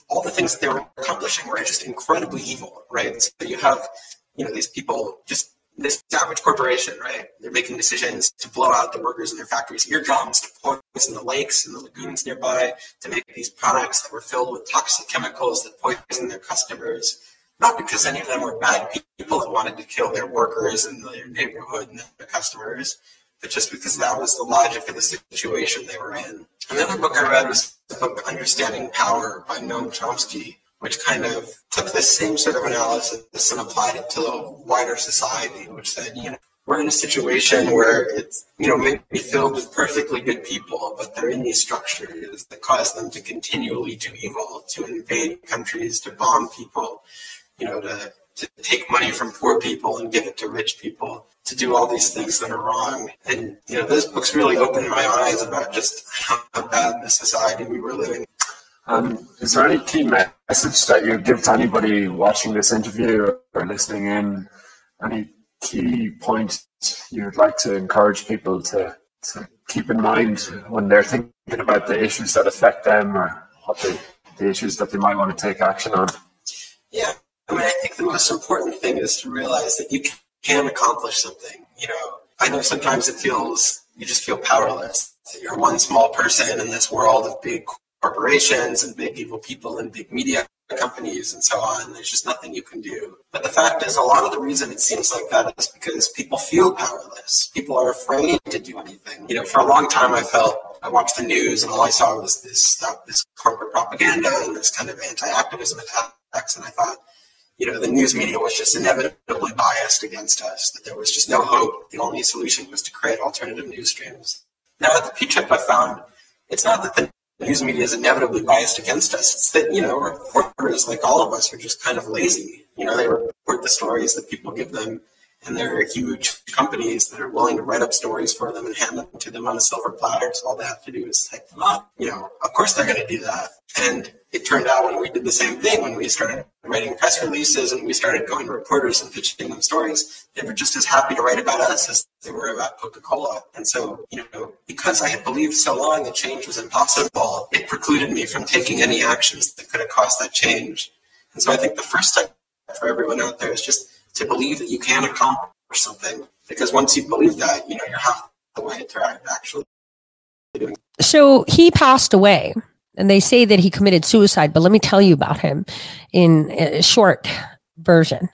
all the things that they were accomplishing were just incredibly evil, right? So you have, you know, these people just this average corporation, right? They're making decisions to blow out the workers in their factories' eardrums, to poison the lakes and the lagoons nearby, to make these products that were filled with toxic chemicals that poison their customers. Not because any of them were bad people that wanted to kill their workers and their neighborhood and their customers, but just because that was the logic of the situation they were in. Another book I read was the book Understanding Power by Noam Chomsky, which kind of took this same sort of analysis and applied it to the wider society, which said, you know, we're in a situation where it's, you know, maybe filled with perfectly good people, but they're in these structures that cause them to continually do evil, to invade countries, to bomb people, you know, to, to take money from poor people and give it to rich people, to do all these things that are wrong. And, you know, those books really opened my eyes about just how bad the society we were living. Um, is there any key message that you give to anybody watching this interview or listening in? Any key point you'd like to encourage people to, to keep in mind when they're thinking about the issues that affect them or what the, the issues that they might want to take action on? Yeah, I mean, I think the most important thing is to realize that you can accomplish something. You know, I know sometimes it feels, you just feel powerless. You're one small person in this world of big corporations and big evil people and big media companies and so on. There's just nothing you can do. But the fact is, a lot of the reason it seems like that is because people feel powerless. People are afraid to do anything. You know, for a long time, I felt I watched the news and all I saw was this stuff, this corporate propaganda and this kind of anti-activism attacks, and I thought, you know, the news media was just inevitably biased against us. That there was just no hope. The only solution was to create alternative news streams. Now at the PCCC, I found it's not that the news media is inevitably biased against us. It's that, you know, reporters, like all of us, are just kind of lazy. You know, they report the stories that people give them, and there are huge companies that are willing to write up stories for them and hand them to them on a silver platter. So all they have to do is type them up. You know, of course they're going to do that. And it turned out when we did the same thing, when we started writing press releases and we started going to reporters and pitching them stories, they were just as happy to write about us as they were about Coca Cola. And so, you know, because I had believed so long that change was impossible, it precluded me from taking any actions that could have caused that change. And so I think the first step for everyone out there is just to believe that you can accomplish something. Because once you believe that, you know, you're the way to actually doing. So he passed away and they say that he committed suicide, but let me tell you about him in a short version.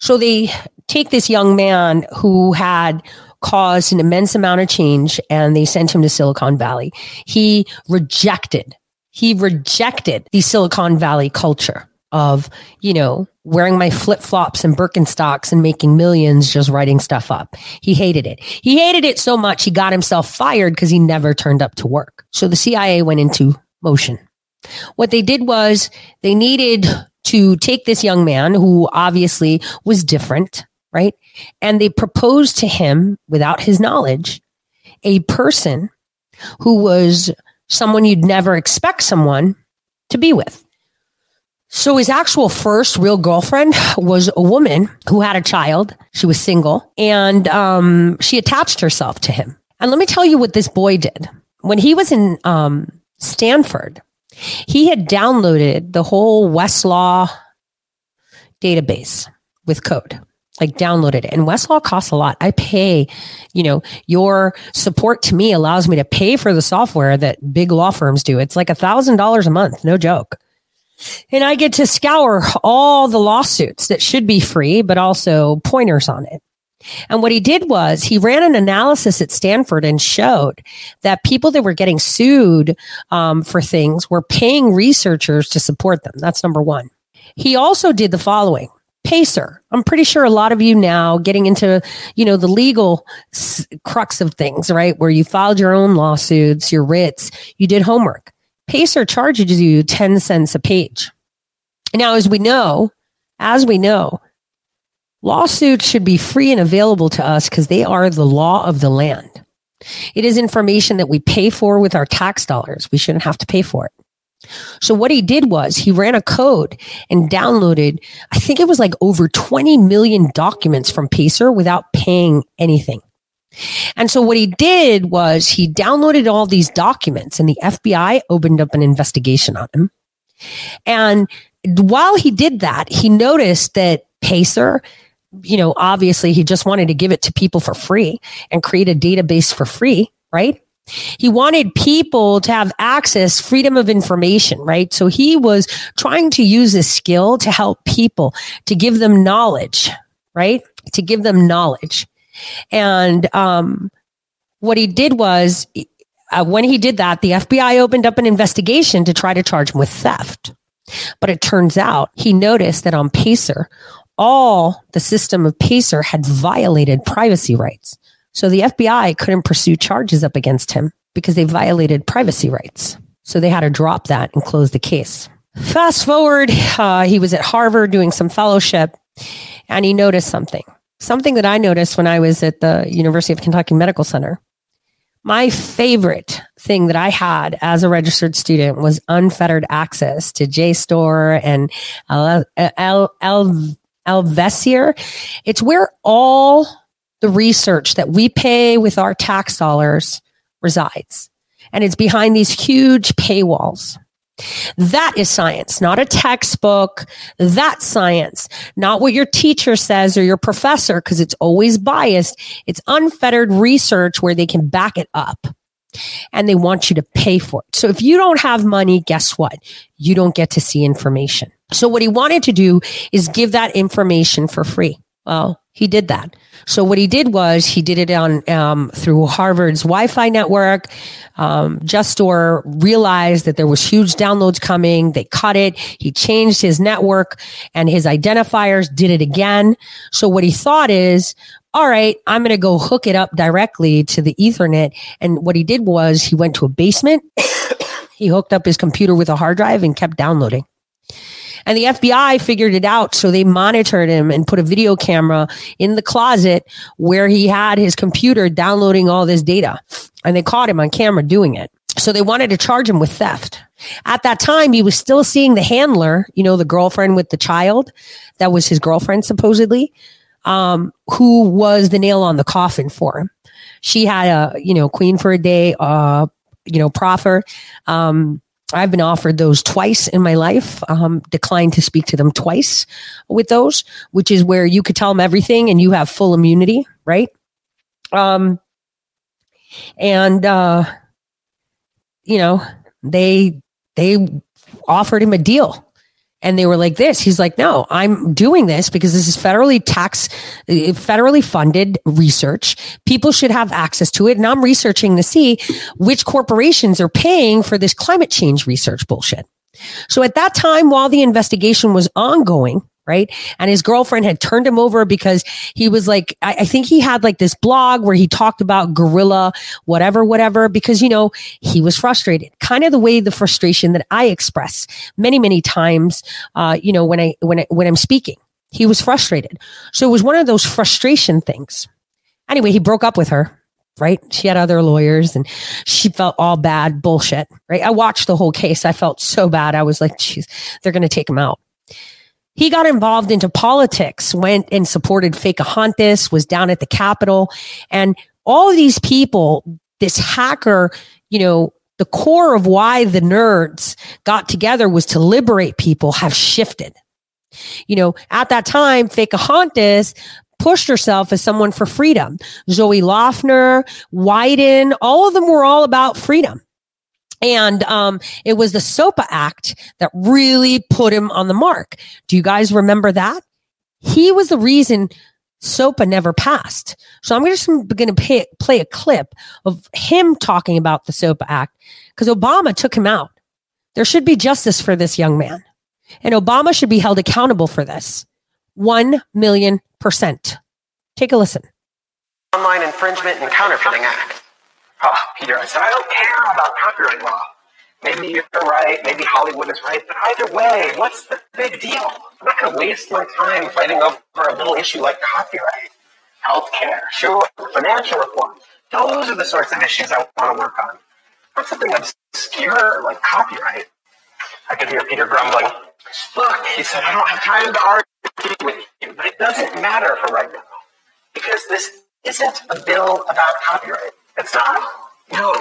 So they take this young man who had caused an immense amount of change and they sent him to Silicon Valley. He rejected, he rejected the Silicon Valley culture of, you know, wearing my flip flops and Birkenstocks and making millions just writing stuff up. He hated it. He hated it so much he got himself fired because he never turned up to work. So the CIA went into motion. What they did was they needed to take this young man who obviously was different, right? And they proposed to him without his knowledge a person who was someone you'd never expect someone to be with. So his actual first real girlfriend was a woman who had a child. She was single and um, she attached herself to him. And let me tell you what this boy did. When he was in um, Stanford, he had downloaded the whole Westlaw database with code like downloaded it. And Westlaw costs a lot. I pay, you know, your support to me allows me to pay for the software that big law firms do. It's like a thousand dollars a month. No joke. And I get to scour all the lawsuits that should be free, but also pointers on it. And what he did was he ran an analysis at Stanford and showed that people that were getting sued um, for things were paying researchers to support them. That's number one. He also did the following. Pacer. I'm pretty sure a lot of you now getting into, you know, the legal s- crux of things, right? Where you filed your own lawsuits, your writs, you did homework. Pacer charges you 10 cents a page. Now, as we know, as we know, lawsuits should be free and available to us because they are the law of the land. It is information that we pay for with our tax dollars. We shouldn't have to pay for it. So what he did was he ran a code and downloaded, I think it was like over 20 million documents from Pacer without paying anything. And so what he did was he downloaded all these documents and the FBI opened up an investigation on him. And while he did that, he noticed that Pacer, you know, obviously he just wanted to give it to people for free and create a database for free, right? He wanted people to have access, freedom of information, right? So he was trying to use this skill to help people, to give them knowledge, right? To give them knowledge. And um, what he did was, uh, when he did that, the FBI opened up an investigation to try to charge him with theft. But it turns out he noticed that on Pacer, all the system of Pacer had violated privacy rights. So the FBI couldn't pursue charges up against him because they violated privacy rights. So they had to drop that and close the case. Fast forward, uh, he was at Harvard doing some fellowship and he noticed something. Something that I noticed when I was at the University of Kentucky Medical Center. My favorite thing that I had as a registered student was unfettered access to JSTOR and Elsevier. It's where all the research that we pay with our tax dollars resides. And it's behind these huge paywalls. That is science, not a textbook. That's science, not what your teacher says or your professor, because it's always biased. It's unfettered research where they can back it up and they want you to pay for it. So if you don't have money, guess what? You don't get to see information. So what he wanted to do is give that information for free. Well, he did that. So what he did was he did it on um, through Harvard's Wi-Fi network. Um, realized that there was huge downloads coming. They cut it. He changed his network and his identifiers. Did it again. So what he thought is, all right, I'm going to go hook it up directly to the Ethernet. And what he did was he went to a basement. he hooked up his computer with a hard drive and kept downloading. And the FBI figured it out. So they monitored him and put a video camera in the closet where he had his computer downloading all this data. And they caught him on camera doing it. So they wanted to charge him with theft. At that time, he was still seeing the handler, you know, the girlfriend with the child. That was his girlfriend, supposedly, um, who was the nail on the coffin for him. She had a, you know, queen for a day, uh, you know, proffer. Um, I've been offered those twice in my life, um, declined to speak to them twice with those, which is where you could tell them everything and you have full immunity, right? Um, and, uh, you know, they, they offered him a deal and they were like this. He's like, no, I'm doing this because this is federally tax, federally funded research. People should have access to it. And I'm researching to see which corporations are paying for this climate change research bullshit. So at that time, while the investigation was ongoing, right? And his girlfriend had turned him over because he was like, I, I, think he had like this blog where he talked about gorilla, whatever, whatever, because, you know, he was frustrated. Kind of the way the frustration that I express many, many times, uh, you know, when I, when I, when I'm speaking, he was frustrated. So it was one of those frustration things. Anyway, he broke up with her. Right. She had other lawyers and she felt all bad bullshit. Right. I watched the whole case. I felt so bad. I was like, geez, they're going to take him out. He got involved into politics, went and supported Fakahontas, was down at the Capitol. And all of these people, this hacker, you know, the core of why the nerds got together was to liberate people have shifted. You know, at that time, Fakahontas pushed herself as someone for freedom. Zoe Lofgren, Wyden, all of them were all about freedom. And um, it was the SOPA Act that really put him on the mark. Do you guys remember that? He was the reason SOPA never passed. So I'm just going to play a clip of him talking about the SOPA Act because Obama took him out. There should be justice for this young man. And Obama should be held accountable for this. One million percent. Take a listen. Online Infringement and Counterfeiting Act. Oh, Peter, I said, I don't care about copyright law. Maybe you're right, maybe Hollywood is right, but either way, what's the big deal? I'm not going to waste my time fighting over a little issue like copyright. Healthcare, sure, financial reform. Those are the sorts of issues I want to work on. Not something obscure like copyright. I could hear Peter grumbling. Look, he said, I don't have time to argue with you, but it doesn't matter for right now. Because this isn't a bill about copyright. It's not. No.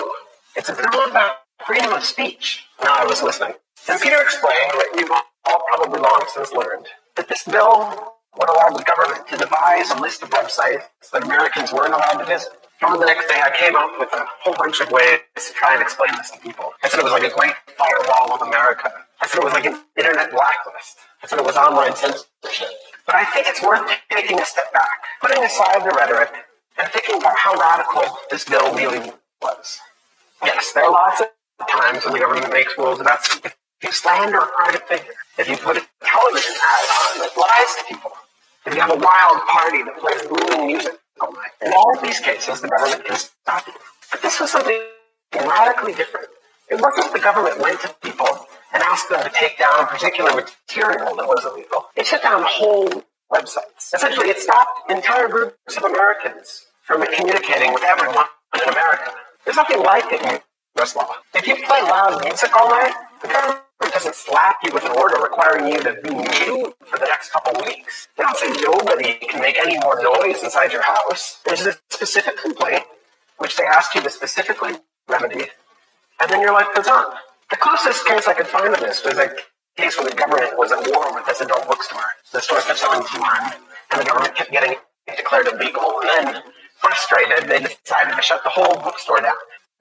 It's a bill about freedom of speech. Now I was listening. And Peter explained what you've all probably long since learned that this bill would allow the government to devise a list of websites that Americans weren't allowed to visit. On the next day, I came up with a whole bunch of ways to try and explain this to people. I said it was like a great firewall of America. I said it was like an internet blacklist. I said it was online censorship. But I think it's worth taking a step back, putting aside the rhetoric, and thinking about how radical this bill really was. Yes, there are lots of times when the government makes rules about If you slander a private figure, if you put a television ad on that lies to people, if you have a wild party that plays booming music all night, in all of these cases, the government can stop you. But this was something radically different. It wasn't the government went to people and asked them to take down a particular material that was illegal. It shut down whole websites. Essentially, it stopped entire groups of Americans from communicating with everyone in America. There's nothing like it in U.S. law. If you play loud music all night, the government doesn't slap you with an order requiring you to be mute for the next couple weeks. They don't say nobody can make any more noise inside your house. There's a specific complaint, which they ask you to specifically remedy, and then your life goes on. The closest case I could find of this was a case where the government was at war with this adult bookstore. The store kept selling porn, and the government kept getting it declared illegal. And then, frustrated, they decided to shut the whole bookstore down.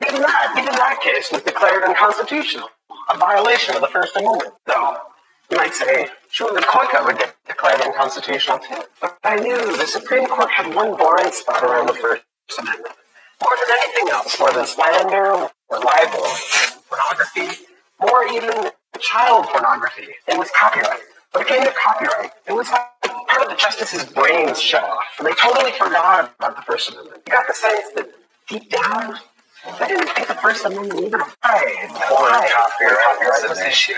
Even that, even that case was declared unconstitutional, a violation of the First Amendment. Though you might say, sure, the COICA would get declared unconstitutional too. But I knew the Supreme Court had one blind spot around the First Amendment. More than anything else, more than slander or libel, pornography, more even child pornography. It was copyright. When it came to copyright, it was like part of the justices' brains shut off. And they totally forgot about the First Amendment. You got the sense that deep down, they didn't think the First Amendment even applied. Why copyright was an issue.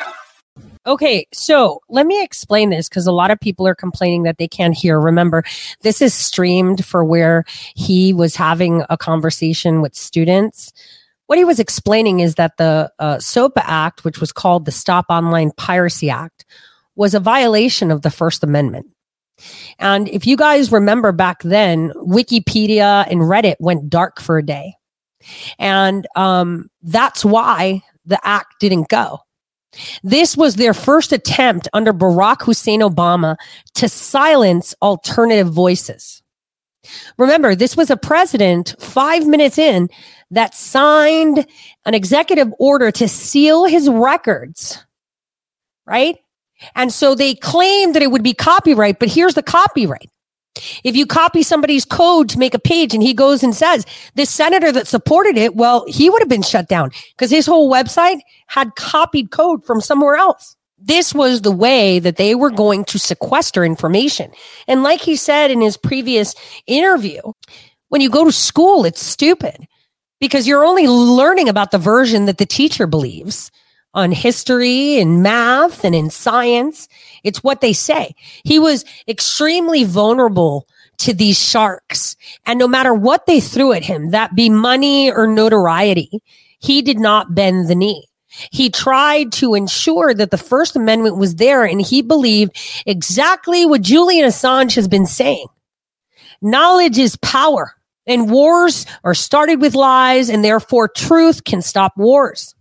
Okay, so let me explain this because a lot of people are complaining that they can't hear. Remember, this is streamed for where he was having a conversation with students. What he was explaining is that the uh, SOPA Act, which was called the Stop Online Piracy Act, was a violation of the First Amendment. And if you guys remember back then, Wikipedia and Reddit went dark for a day. And um, that's why the act didn't go. This was their first attempt under Barack Hussein Obama to silence alternative voices. Remember, this was a president five minutes in that signed an executive order to seal his records, right? And so they claimed that it would be copyright, but here's the copyright. If you copy somebody's code to make a page and he goes and says, this senator that supported it, well, he would have been shut down because his whole website had copied code from somewhere else. This was the way that they were going to sequester information. And like he said in his previous interview, when you go to school, it's stupid because you're only learning about the version that the teacher believes on history and math and in science. It's what they say. He was extremely vulnerable to these sharks. And no matter what they threw at him, that be money or notoriety, he did not bend the knee. He tried to ensure that the First Amendment was there and he believed exactly what Julian Assange has been saying. Knowledge is power and wars are started with lies and therefore truth can stop wars.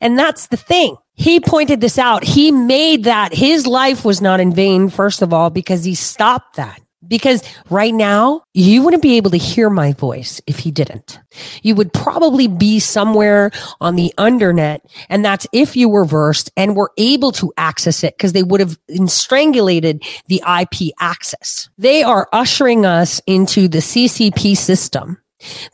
And that's the thing. He pointed this out. He made that his life was not in vain, first of all, because he stopped that. Because right now, you wouldn't be able to hear my voice if he didn't. You would probably be somewhere on the undernet. And that's if you were versed and were able to access it because they would have strangulated the IP access. They are ushering us into the CCP system.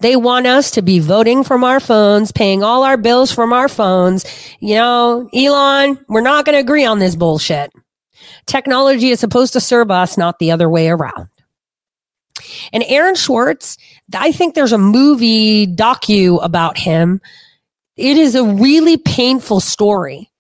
They want us to be voting from our phones, paying all our bills from our phones. You know, Elon, we're not going to agree on this bullshit. Technology is supposed to serve us, not the other way around. And Aaron Schwartz, I think there's a movie docu about him. It is a really painful story.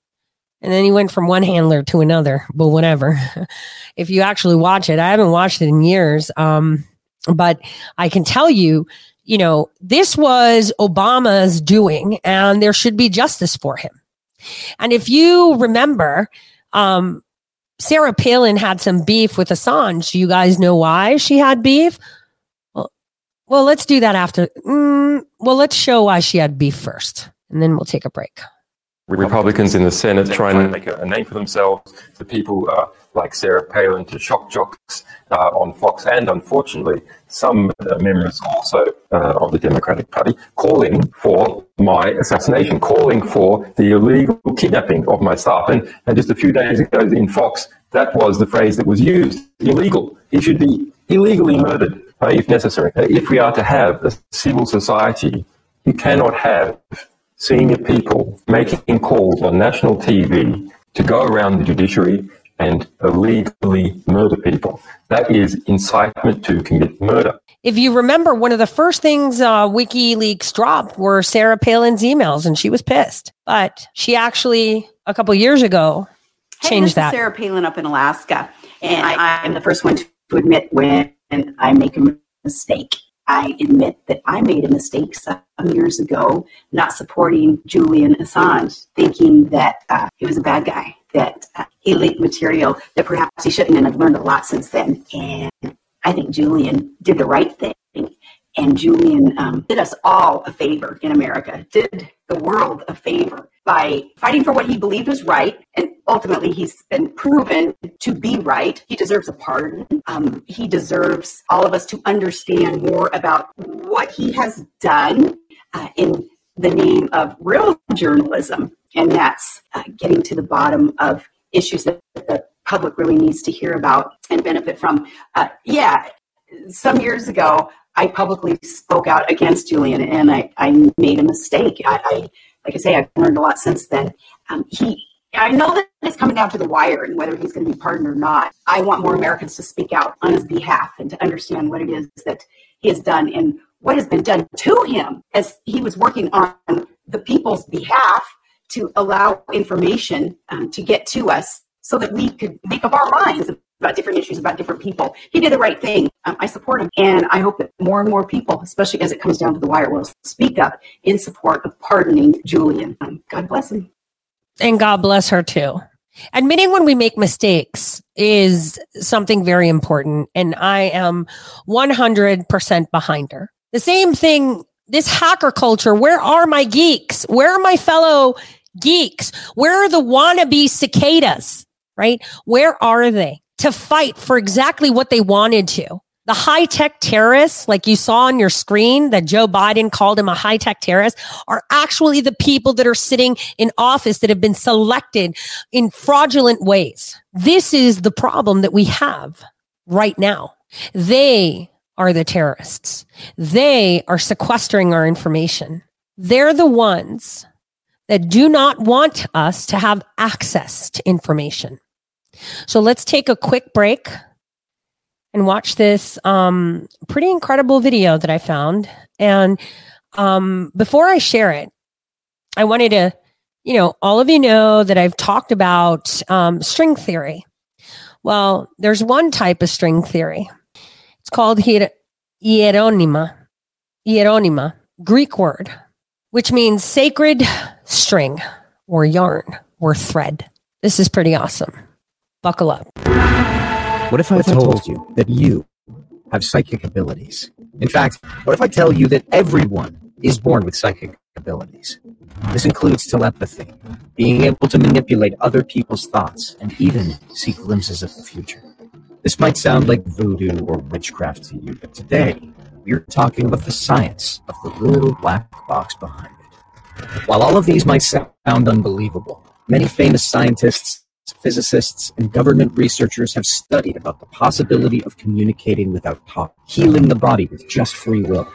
And then he went from one handler to another, but whatever. if you actually watch it, I haven't watched it in years. Um, but I can tell you, you know, this was Obama's doing and there should be justice for him. And if you remember, um, Sarah Palin had some beef with Assange. You guys know why she had beef? Well, well let's do that after. Mm, well, let's show why she had beef first, and then we'll take a break. Republicans in the Senate try and make a, name for themselves. The people uh, like Sarah Palin to shock jocks uh, on Fox, and unfortunately, some uh, members also uh, of the Democratic Party calling for my assassination, calling for the illegal kidnapping of my staff. And, and just a few days ago in Fox, that was the phrase that was used illegal. He should be illegally murdered if necessary. If we are to have a civil society, you cannot have senior people making calls on national TV to go around the judiciary and illegally murder people. That is incitement to commit murder. If you remember, one of the first things uh, WikiLeaks dropped were Sarah Palin's emails, and she was pissed. But she actually, a couple years ago, Hey, changed this is that. Sarah Palin up in Alaska, and I, I'm the first one to admit when I make a mistake. I admit that I made a mistake some years ago, not supporting Julian Assange, thinking that uh, he was a bad guy, that uh, leaked material that perhaps he shouldn't, and I've learned a lot since then. And I think Julian did the right thing. And Julian um, did us all a favor in America, did the world a favor by fighting for what he believed was right. And ultimately, he's been proven to be right. He deserves a pardon. Um, he deserves all of us to understand more about what he has done uh, in the name of real journalism. And that's uh, getting to the bottom of issues that the public really needs to hear about and benefit from. Uh, yeah, some years ago, I publicly spoke out against Julian, and I, I made a mistake. I, I, like I say, I've learned a lot since then. Um, he, I know that it's coming down to the wire and whether he's going to be pardoned or not. I want more Americans to speak out on his behalf and to understand what it is that he has done and what has been done to him as he was working on the people's behalf to allow information um, to get to us so that we could make up our minds about different issues, about different people. He did the right thing. Um, I support him. And I hope that more and more people, especially as it comes down to the wire, will speak up in support of pardoning Julian. Um, God bless him. and God bless her too. Admitting when we make mistakes is something very important. And I am 100% behind her. The same thing, this hacker culture. Where are my geeks? Where are my fellow geeks? Where are the wannabe cicadas? Right? Where are they to fight for exactly what they wanted to? The high tech terrorists, like you saw on your screen, that Joe Biden called him a high tech terrorist, are actually the people that are sitting in office that have been selected in fraudulent ways. This is the problem that we have right now. They are the terrorists. They are sequestering our information. They're the ones that do not want us to have access to information. So let's take a quick break and watch this um, pretty incredible video that I found. And um, before I share it, I wanted to, you know, all of you know that I've talked about um, string theory. Well, there's one type of string theory. It's called hier- hieronyma, hieronyma, Greek word, which means sacred string or yarn or thread. This is pretty awesome. Buckle up. What if I told you that you have psychic abilities? In fact, what if I tell you that everyone is born with psychic abilities? This includes telepathy, being able to manipulate other people's thoughts, and even see glimpses of the future. This might sound like voodoo or witchcraft to you, but today we're talking about the science of the little black box behind it. While all of these might sound unbelievable, many famous scientists physicists and government researchers have studied about the possibility of communicating without talk, healing the body with just free will,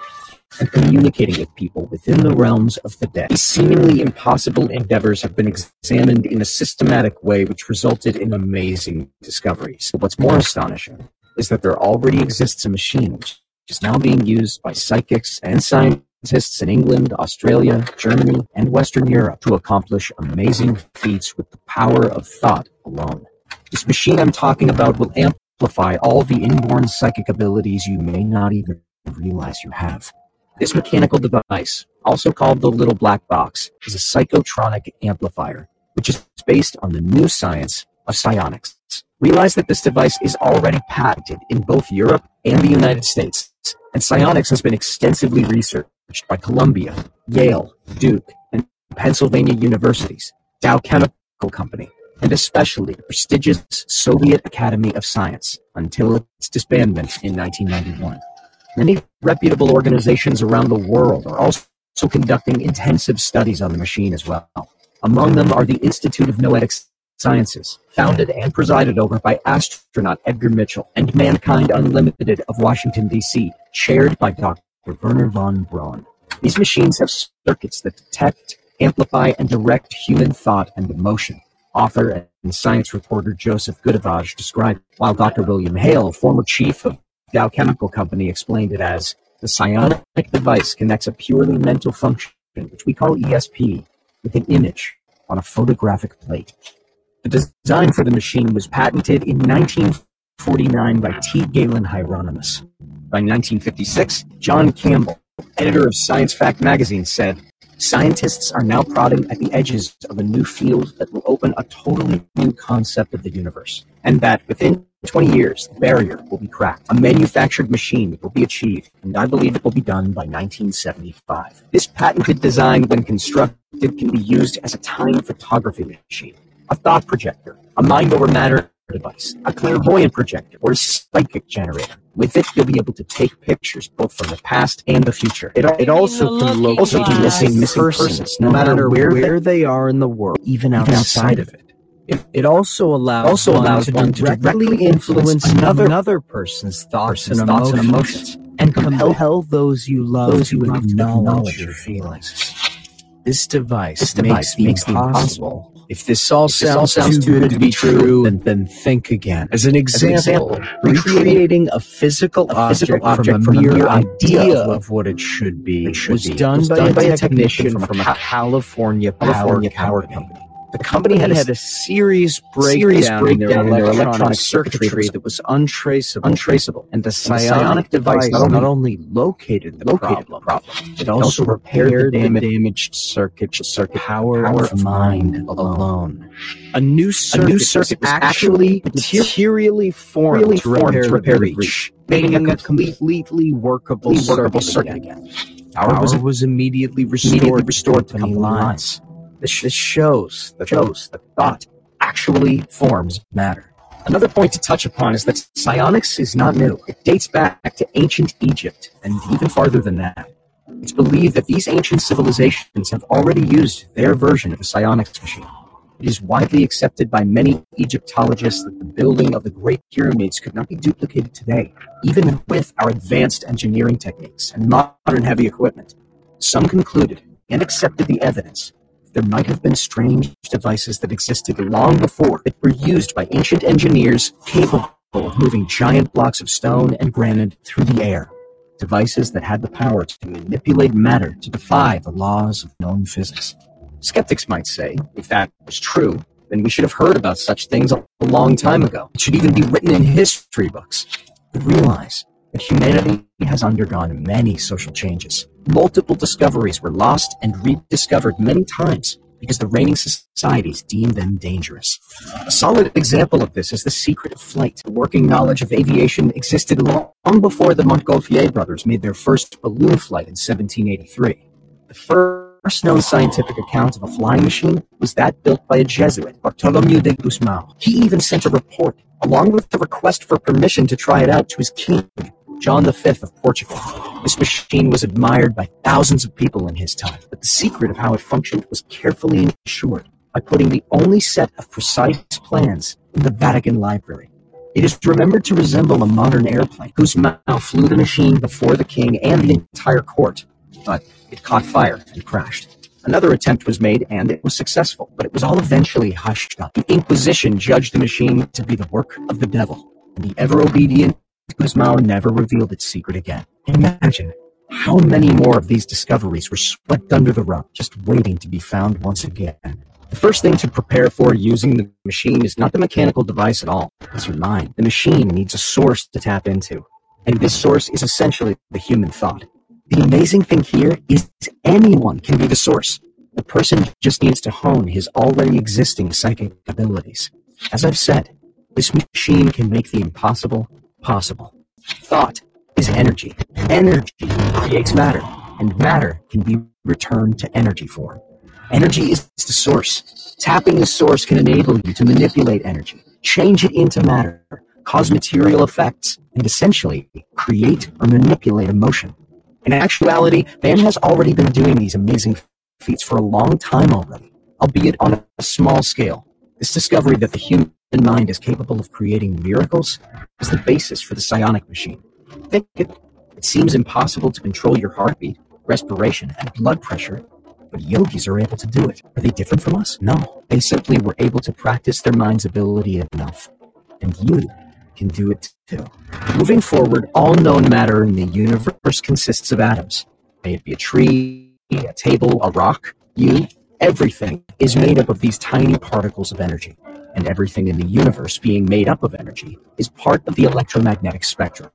and communicating with people within the realms of the dead. These seemingly impossible endeavors have been examined in a systematic way, which resulted in amazing discoveries. But what's more astonishing is that there already exists a machine which is now being used by psychics and scientists in England, Australia, Germany, and Western Europe to accomplish amazing feats with the power of thought alone. This machine I'm talking about will amplify all the inborn psychic abilities you may not even realize you have. This mechanical device, also called the little black box, is a psychotronic amplifier, which is based on the new science of psionics. Realize that this device is already patented in both Europe and the United States, and psionics has been extensively researched by Columbia, Yale, Duke, and Pennsylvania universities, Dow Chemical Company, and especially the prestigious Soviet Academy of Science until its disbandment in 1991. Many reputable organizations around the world are also conducting intensive studies on the machine as well. Among them are the Institute of Noetic Sciences, founded and presided over by astronaut Edgar Mitchell, and Mankind Unlimited of Washington, D.C., chaired by Dr. Wernher von Braun. These machines have circuits that detect, amplify and direct human thought and emotion. Author and science reporter Joseph Goodavage described, while Dr. William Hale, former chief of Dow Chemical Company, explained it as the psionic device connects a purely mental function, which we call ESP, with an image on a photographic plate. The design for the machine was patented in 1949 by T. Galen Hieronymus. By 1956, John Campbell, editor of Science Fact magazine, said, Scientists are now prodding at the edges of a new field that will open a totally new concept of the universe, and that within 20 years, the barrier will be cracked. A manufactured machine will be achieved, and I believe it will be done by 1975. This patented design, when constructed, can be used as a time photography machine, a thought projector, a mind over matter device, a clairvoyant projector, or a psychic generator. With it, you'll be able to take pictures both from the past and the future. It, it also can Look locate at missing, missing persons, no matter where, where they are in the world, even outside, outside of it. It, it also allows Also one allows to one to directly directly influence influence another, another person's thoughts, person's and, thoughts and emotions, emotions, and compel compel those you love those to you love to acknowledge acknowledge your your feelings. This device, This device makes, makes the impossible. If this all this all sounds, sounds too good to be true, then, then think again. As an example, example, recreating a physical a physical object, from a mere idea of what it should be it should was be done, was by, done a by a technician technician from, from a California power, California power power company. The company Had had had a serious breakdown, serious in their in their electronic, circuitry circuitry that was untraceable. untraceable. And the psionic, psionic device not only, not only located the located problem, the problem, it also also repaired the damaged, damaged circuit, circuit power, power of mind alone. A new circuit, new circuit was actually materially formed, materially to repair, formed to the repair the breach, breach, making a a completely workable, workable circuit again. Power Power was, immediately restored, Immediately restored to company lines. lines. This, this shows that Shows that thought actually forms matter. Another point to touch upon is that psionics is not new. It dates back to ancient Egypt and even farther than that. It's believed that these ancient civilizations have already used their version of a psionics machine. It is widely accepted by many Egyptologists that the building of the Great Pyramids could not be duplicated today, even with our advanced engineering techniques and modern heavy equipment. Some concluded and accepted the evidence there might have been strange devices that existed long before that were used by ancient engineers capable of moving giant blocks of stone and granite through the air. Devices that had the power to manipulate matter to defy the laws of known physics. Skeptics might say, if that was true, then we should have heard about such things a long time ago. It should even be written in history books. But realize that humanity has undergone many social changes. Multiple discoveries were lost and rediscovered many times because the reigning societies deemed them dangerous. A solid example of this is the secret of flight. The working knowledge of aviation existed long before the Montgolfier brothers made their first balloon flight in 1783. The first known scientific account of a flying machine was that built by a Jesuit, Bartholomew de Gusmão. He even sent a report, along with a request for permission to try it out to his king, John V of Portugal. This machine was admired by thousands of people in his time, but the secret of how it functioned was carefully ensured by putting the only set of precise plans in the Vatican Library. It is remembered to resemble a modern airplane. Gusmão flew the machine before the king and the entire court, but it caught fire and crashed. Another attempt was made and it was successful, but it was all eventually hushed up. The Inquisition judged the machine to be the work of the devil, and the ever obedient Gusmão never revealed its secret again. Imagine how many more of these discoveries were swept under the rug, just waiting to be found once again. The first thing to prepare for using the machine is not the mechanical device at all, it's your mind. The machine needs a source to tap into, and this source is essentially the human thought. The amazing thing here is anyone can be the source. The person just needs to hone his already existing psychic abilities. As I've said, this machine can make the impossible possible. Thought is energy. Energy creates matter, and matter can be returned to energy form. Energy is the source. Tapping the source can enable you to manipulate energy, change it into matter, cause material effects, and essentially create or manipulate emotion. In actuality, man has already been doing these amazing feats for a long time already, albeit on a small scale. This discovery that the human mind is capable of creating miracles is the basis for the psionic machine. Think it, it seems impossible to control your heartbeat, respiration, and blood pressure, But yogis are able to do it. Are they different from us? No. They simply were able to practice their mind's ability enough. And you can do it too. Moving forward, all known matter in the universe consists of atoms. May it be a tree, a table, a rock, you, everything is made up of these tiny particles of energy. And everything in the universe being made up of energy is part of the electromagnetic spectrum.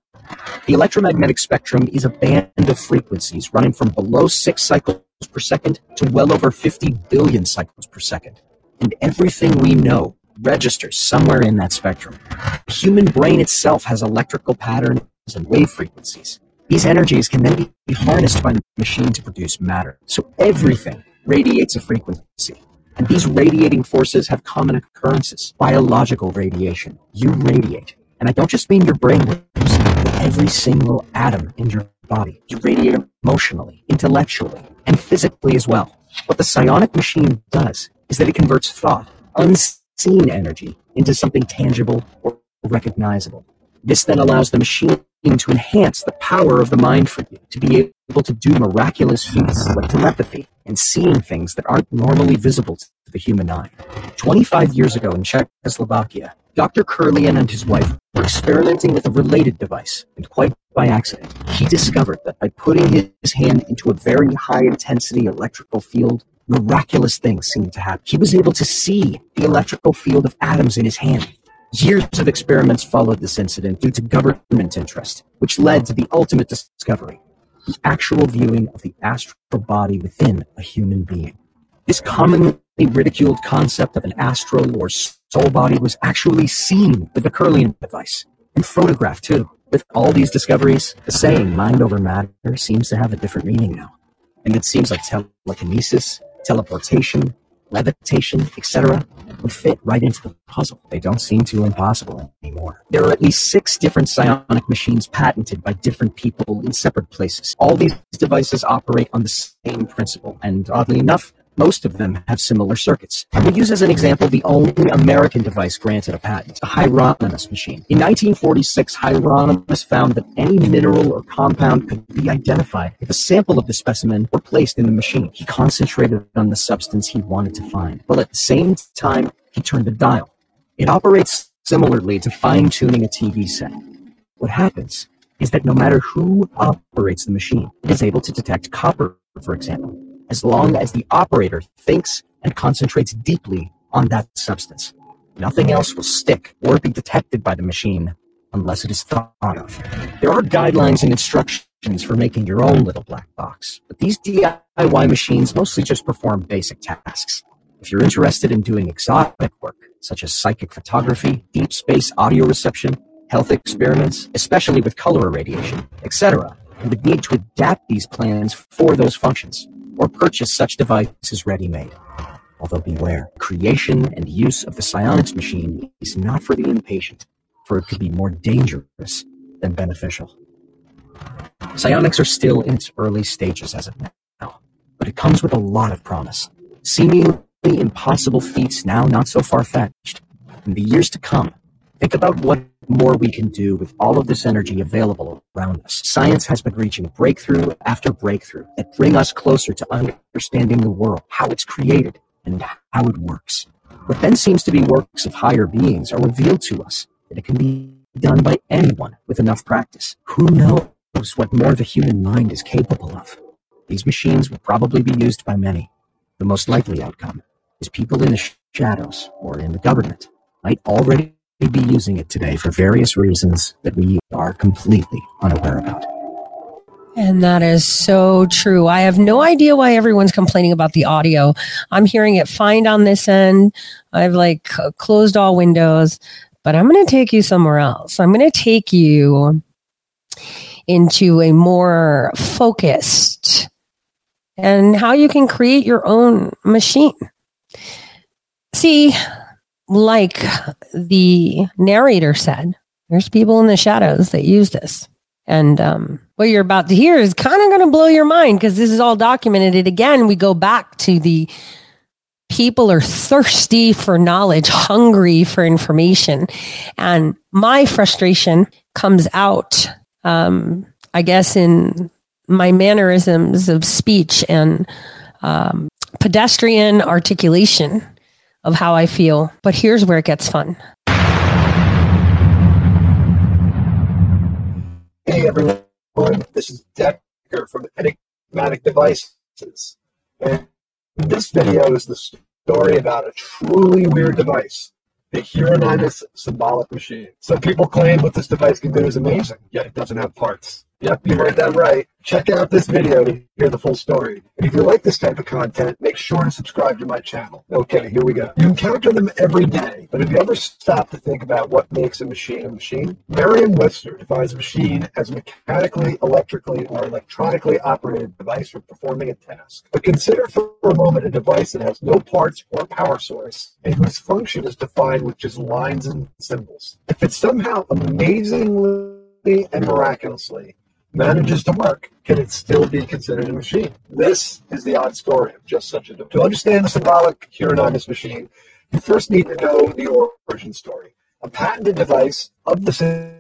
The electromagnetic spectrum is a band of frequencies running from below 6 cycles per second to well over 50 billion cycles per second. And everything we know registers somewhere in that spectrum. The human brain itself has electrical patterns and wave frequencies. These energies can then be harnessed by the machine to produce matter. So everything radiates a frequency. And these radiating forces have common occurrences. Biological radiation. You radiate. And I don't just mean your brain waves, but every single atom in your body. You radiate emotionally, intellectually, and physically as well. What the psionic machine does is that it converts thought, unseen energy, into something tangible or recognizable. This then allows the machine to enhance the power of the mind for you to be able to do miraculous feats like telepathy and seeing things that aren't normally visible to the human eye. 25 years ago in Czechoslovakia, Dr. Kirlian and his wife were experimenting with a related device, and quite by accident, he discovered that by putting his hand into a very high intensity electrical field, miraculous things seemed to happen. He was able to see the electrical field of atoms in his hand Years of experiments followed this incident due to government interest, which led to the ultimate discovery the actual viewing of the astral body within a human being. This commonly ridiculed concept of an astral or soul body was actually seen with the Kirlian device and photographed too. With all these discoveries, the saying mind over matter seems to have a different meaning now. And it seems like telekinesis, teleportation, levitation, etc., would fit right into the puzzle. They don't seem too impossible anymore. There are at least six different psionic machines patented by different people in separate places. All these devices operate on the same principle, and oddly enough, most of them have similar circuits. Will use as an example the only American device granted a patent, the Hieronymus machine. In 1946, Hieronymus found that any mineral or compound could be identified if a sample of the specimen were placed in the machine. He concentrated on the substance he wanted to find, while at the same time, he turned the dial. It operates similarly to fine-tuning a TV set. What happens is that no matter who operates the machine, it is able to detect copper, for example, as long as the operator thinks and concentrates deeply on that substance. Nothing else will stick or be detected by the machine unless it is thought of. There are guidelines and instructions for making your own little black box, but these DIY machines mostly just perform basic tasks. If you're interested in doing exotic work, such as psychic photography, deep space audio reception, health experiments, especially with color irradiation, etc., you would need to adapt these plans for those functions or purchase such devices ready-made. Although beware, creation and use of the psionics machine is not for the impatient, for it could be more dangerous than beneficial. Psionics are still in its early stages as of now, but it comes with a lot of promise. Seemingly impossible feats now not so far-fetched. In the years to come, think about what more we can do with all of this energy available around us. Science has been reaching breakthrough after breakthrough that bring us closer to understanding the world, how it's created, and how it works. What then seems to be works of higher beings are revealed to us that it can be done by anyone with enough practice. Who knows what more the human mind is capable of? These machines will probably be used by many. The most likely outcome is people in the shadows or in the government might already be using it today for various reasons that we are completely unaware about. And that is so true. I have no idea why everyone's complaining about the audio. I'm hearing it fine on this end. I've like closed all windows, but I'm going to take you somewhere else. I'm going to take you into a more focused and how you can create your own machine. See, like the narrator said, there's people in the shadows that use this. And um, what you're about to hear is kind of going to blow your mind because this is all documented. And again, we go back to the people are thirsty for knowledge, hungry for information. And my frustration comes out, um, I guess, in my mannerisms of speech and um, pedestrian articulation of how I feel. But here's where it gets fun. Hey everyone, this is Decker from Enigmatic Devices. And this video is the story about a truly weird device, the Hieronymus symbolic machine. Some people claim what this device can do is amazing, yet it doesn't have parts. Yep, you heard that right. Check out this video to hear the full story. And if you like this type of content, make sure to subscribe to my channel. Okay, here we go. You encounter them every day, but have you ever stopped to think about what makes a machine a machine? Merriam-Webster defines a machine as a mechanically, electrically, or electronically operated device for performing a task. But consider for a moment a device that has no parts or power source and whose function is defined with just lines and symbols. If it's somehow amazingly and miraculously manages to work, can it still be considered a machine? This is the odd story of just such a device. To understand the symbolic Hieronymus machine, you first need to know the origin story. A patented device of the same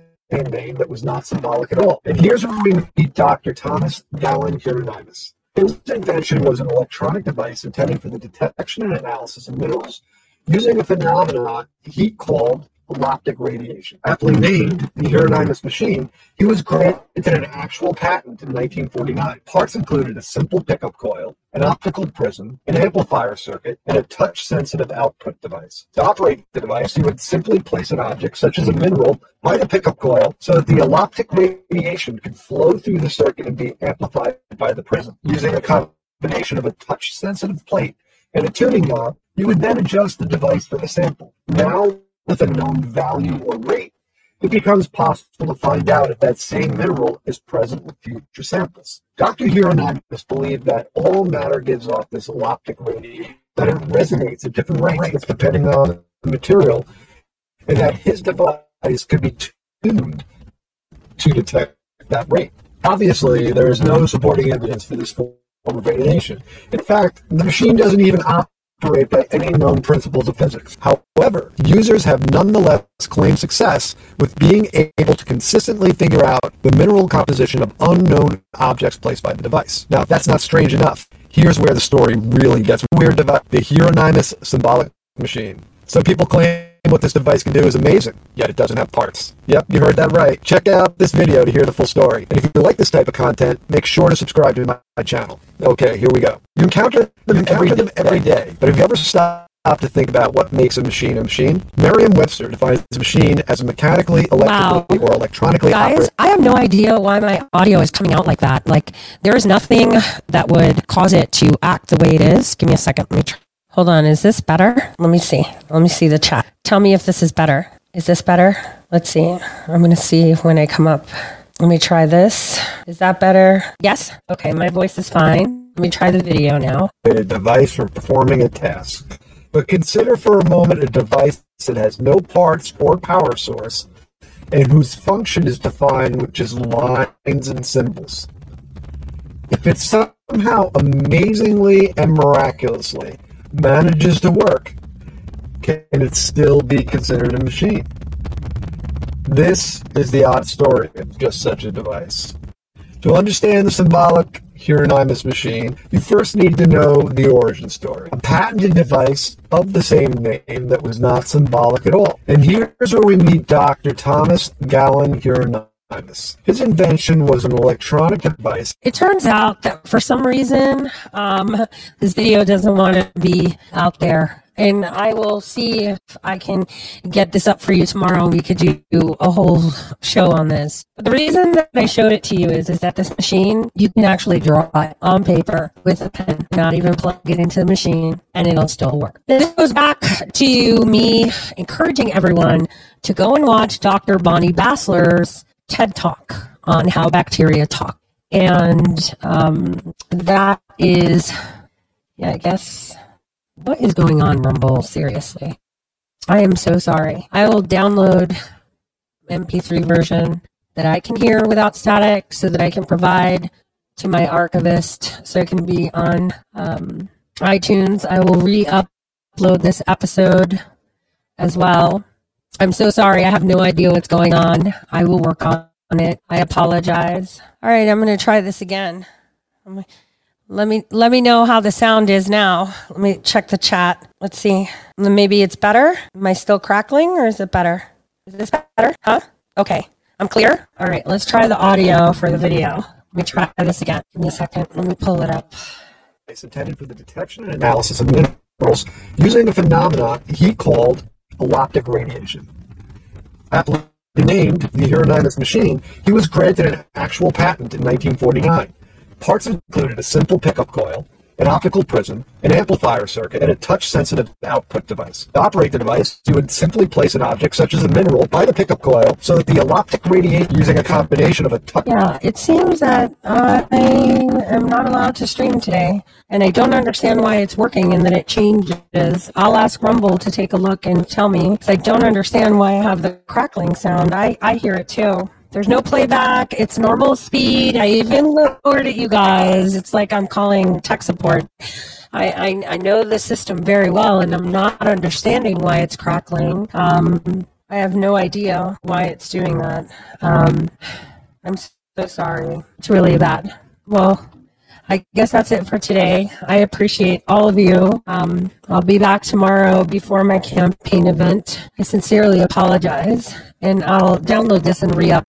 name that was not symbolic at all. And here's where we meet Dr. Thomas Galen Hieronymus. His invention was an electronic device intended for the detection and analysis of minerals using a phenomenon he called optic radiation. Aptly named the Hieronymus machine, he was granted an actual patent in 1949. Parts included a simple pickup coil, an optical prism, an amplifier circuit, and a touch-sensitive output device. To operate the device, you would simply place an object, such as a mineral, by the pickup coil so that the eloptic radiation could flow through the circuit and be amplified by the prism. Using a combination of a touch-sensitive plate and a tuning knob, you would then adjust the device for the sample. Now, with a known value or rate, it becomes possible to find out if that same mineral is present with future samples. Dr. Hieronymus believed that all matter gives off this optic radiation, that it resonates at different rates depending on the material, and that his device could be tuned to detect that rate. Obviously, there is no supporting evidence for this form of radiation. In fact, the machine doesn't even operate operate by any known principles of physics. However, users have nonetheless claimed success with being able to consistently figure out the mineral composition of unknown objects placed by the device. Now, if that's not strange enough, here's where the story really gets weird about the Hieronymus symbolic machine. Some people claim what this device can do is amazing, yet it doesn't have parts. Yep, you heard that right. Check out this video to hear the full story. And if you like this type of content, make sure to subscribe to my, my channel. Okay, here we go. You encounter them, you encounter every, them every day, but have you ever stopped to think about what makes a machine a machine? Merriam-Webster defines a machine as a mechanically, electrically, wow. or electronically Guys, operated. I have no idea why my audio is coming out like that. Like, there is nothing that would cause it to act the way it is. Give me a second. Let me try. Hold on. Is this better? Let me see. Let me see the chat. Tell me if this is better. Is this better? Let's see. I'm going to see when I come up. Let me try this. Is that better? Yes? Okay, my voice is fine. Let me try the video now. A device for performing a task. But consider for a moment a device that has no parts or power source and whose function is defined with just lines and symbols. If it somehow amazingly and miraculously manages to work, can it still be considered a machine? This is the odd story of just such a device. To understand the symbolic Hieronymus machine, you first need to know the origin story. A patented device of the same name that was not symbolic at all. And here's where we meet Dr. Thomas Galen Hieronymus. His invention was an electronic device. It turns out that for some reason, um, this video doesn't want to be out there and I will see if I can get this up for you tomorrow. We could do a whole show on this. But the reason that I showed it to you is, is that this machine, you can actually draw it on paper with a pen, not even plug it into the machine, and it'll still work. This goes back to me encouraging everyone to go and watch Dr. Bonnie Bassler's TED Talk on how bacteria talk. And um, that is, yeah, I guess what is going on, Rumble? Seriously. I am so sorry. I will download MP3 version that I can hear without static so that I can provide to my archivist so it can be on um, iTunes. I will re upload this episode as well. I'm so sorry. I have no idea what's going on. I will work on it. I apologize. All right, I'm going to try this again. Let me let me know how the sound is now. Let me check the chat. Let's see. Maybe it's better. Am I still crackling or is it better? Is this better? Huh? Okay. I'm clear. All right. Let's try the audio for the video. Let me try this again. Give me a second. Let me pull it up. It's intended for the detection and analysis of minerals using a phenomenon he called eloptic radiation. Aptly named the Hieronymus machine, he was granted an actual patent in 1949. Parts included a simple pickup coil, an optical prism, an amplifier circuit, and a touch-sensitive output device. To operate the device, you would simply place an object such as a mineral by the pickup coil so that the eloptic radiate using a combination of a touch. Yeah, it seems that I am not allowed to stream today, and I don't understand why it's working and that it changes. I'll ask Rumble to take a look and tell me, because I don't understand why I have the crackling sound. I, I hear it too. There's no playback. It's normal speed. I even lowered it, you guys. It's like I'm calling tech support. I, I, I know the system very well, and I'm not understanding why it's crackling. Um, I have no idea why it's doing that. Um, I'm so sorry. It's really bad. Well, I guess that's it for today. I appreciate all of you. Um, I'll be back tomorrow before my campaign event. I sincerely apologize, and I'll download this and re-up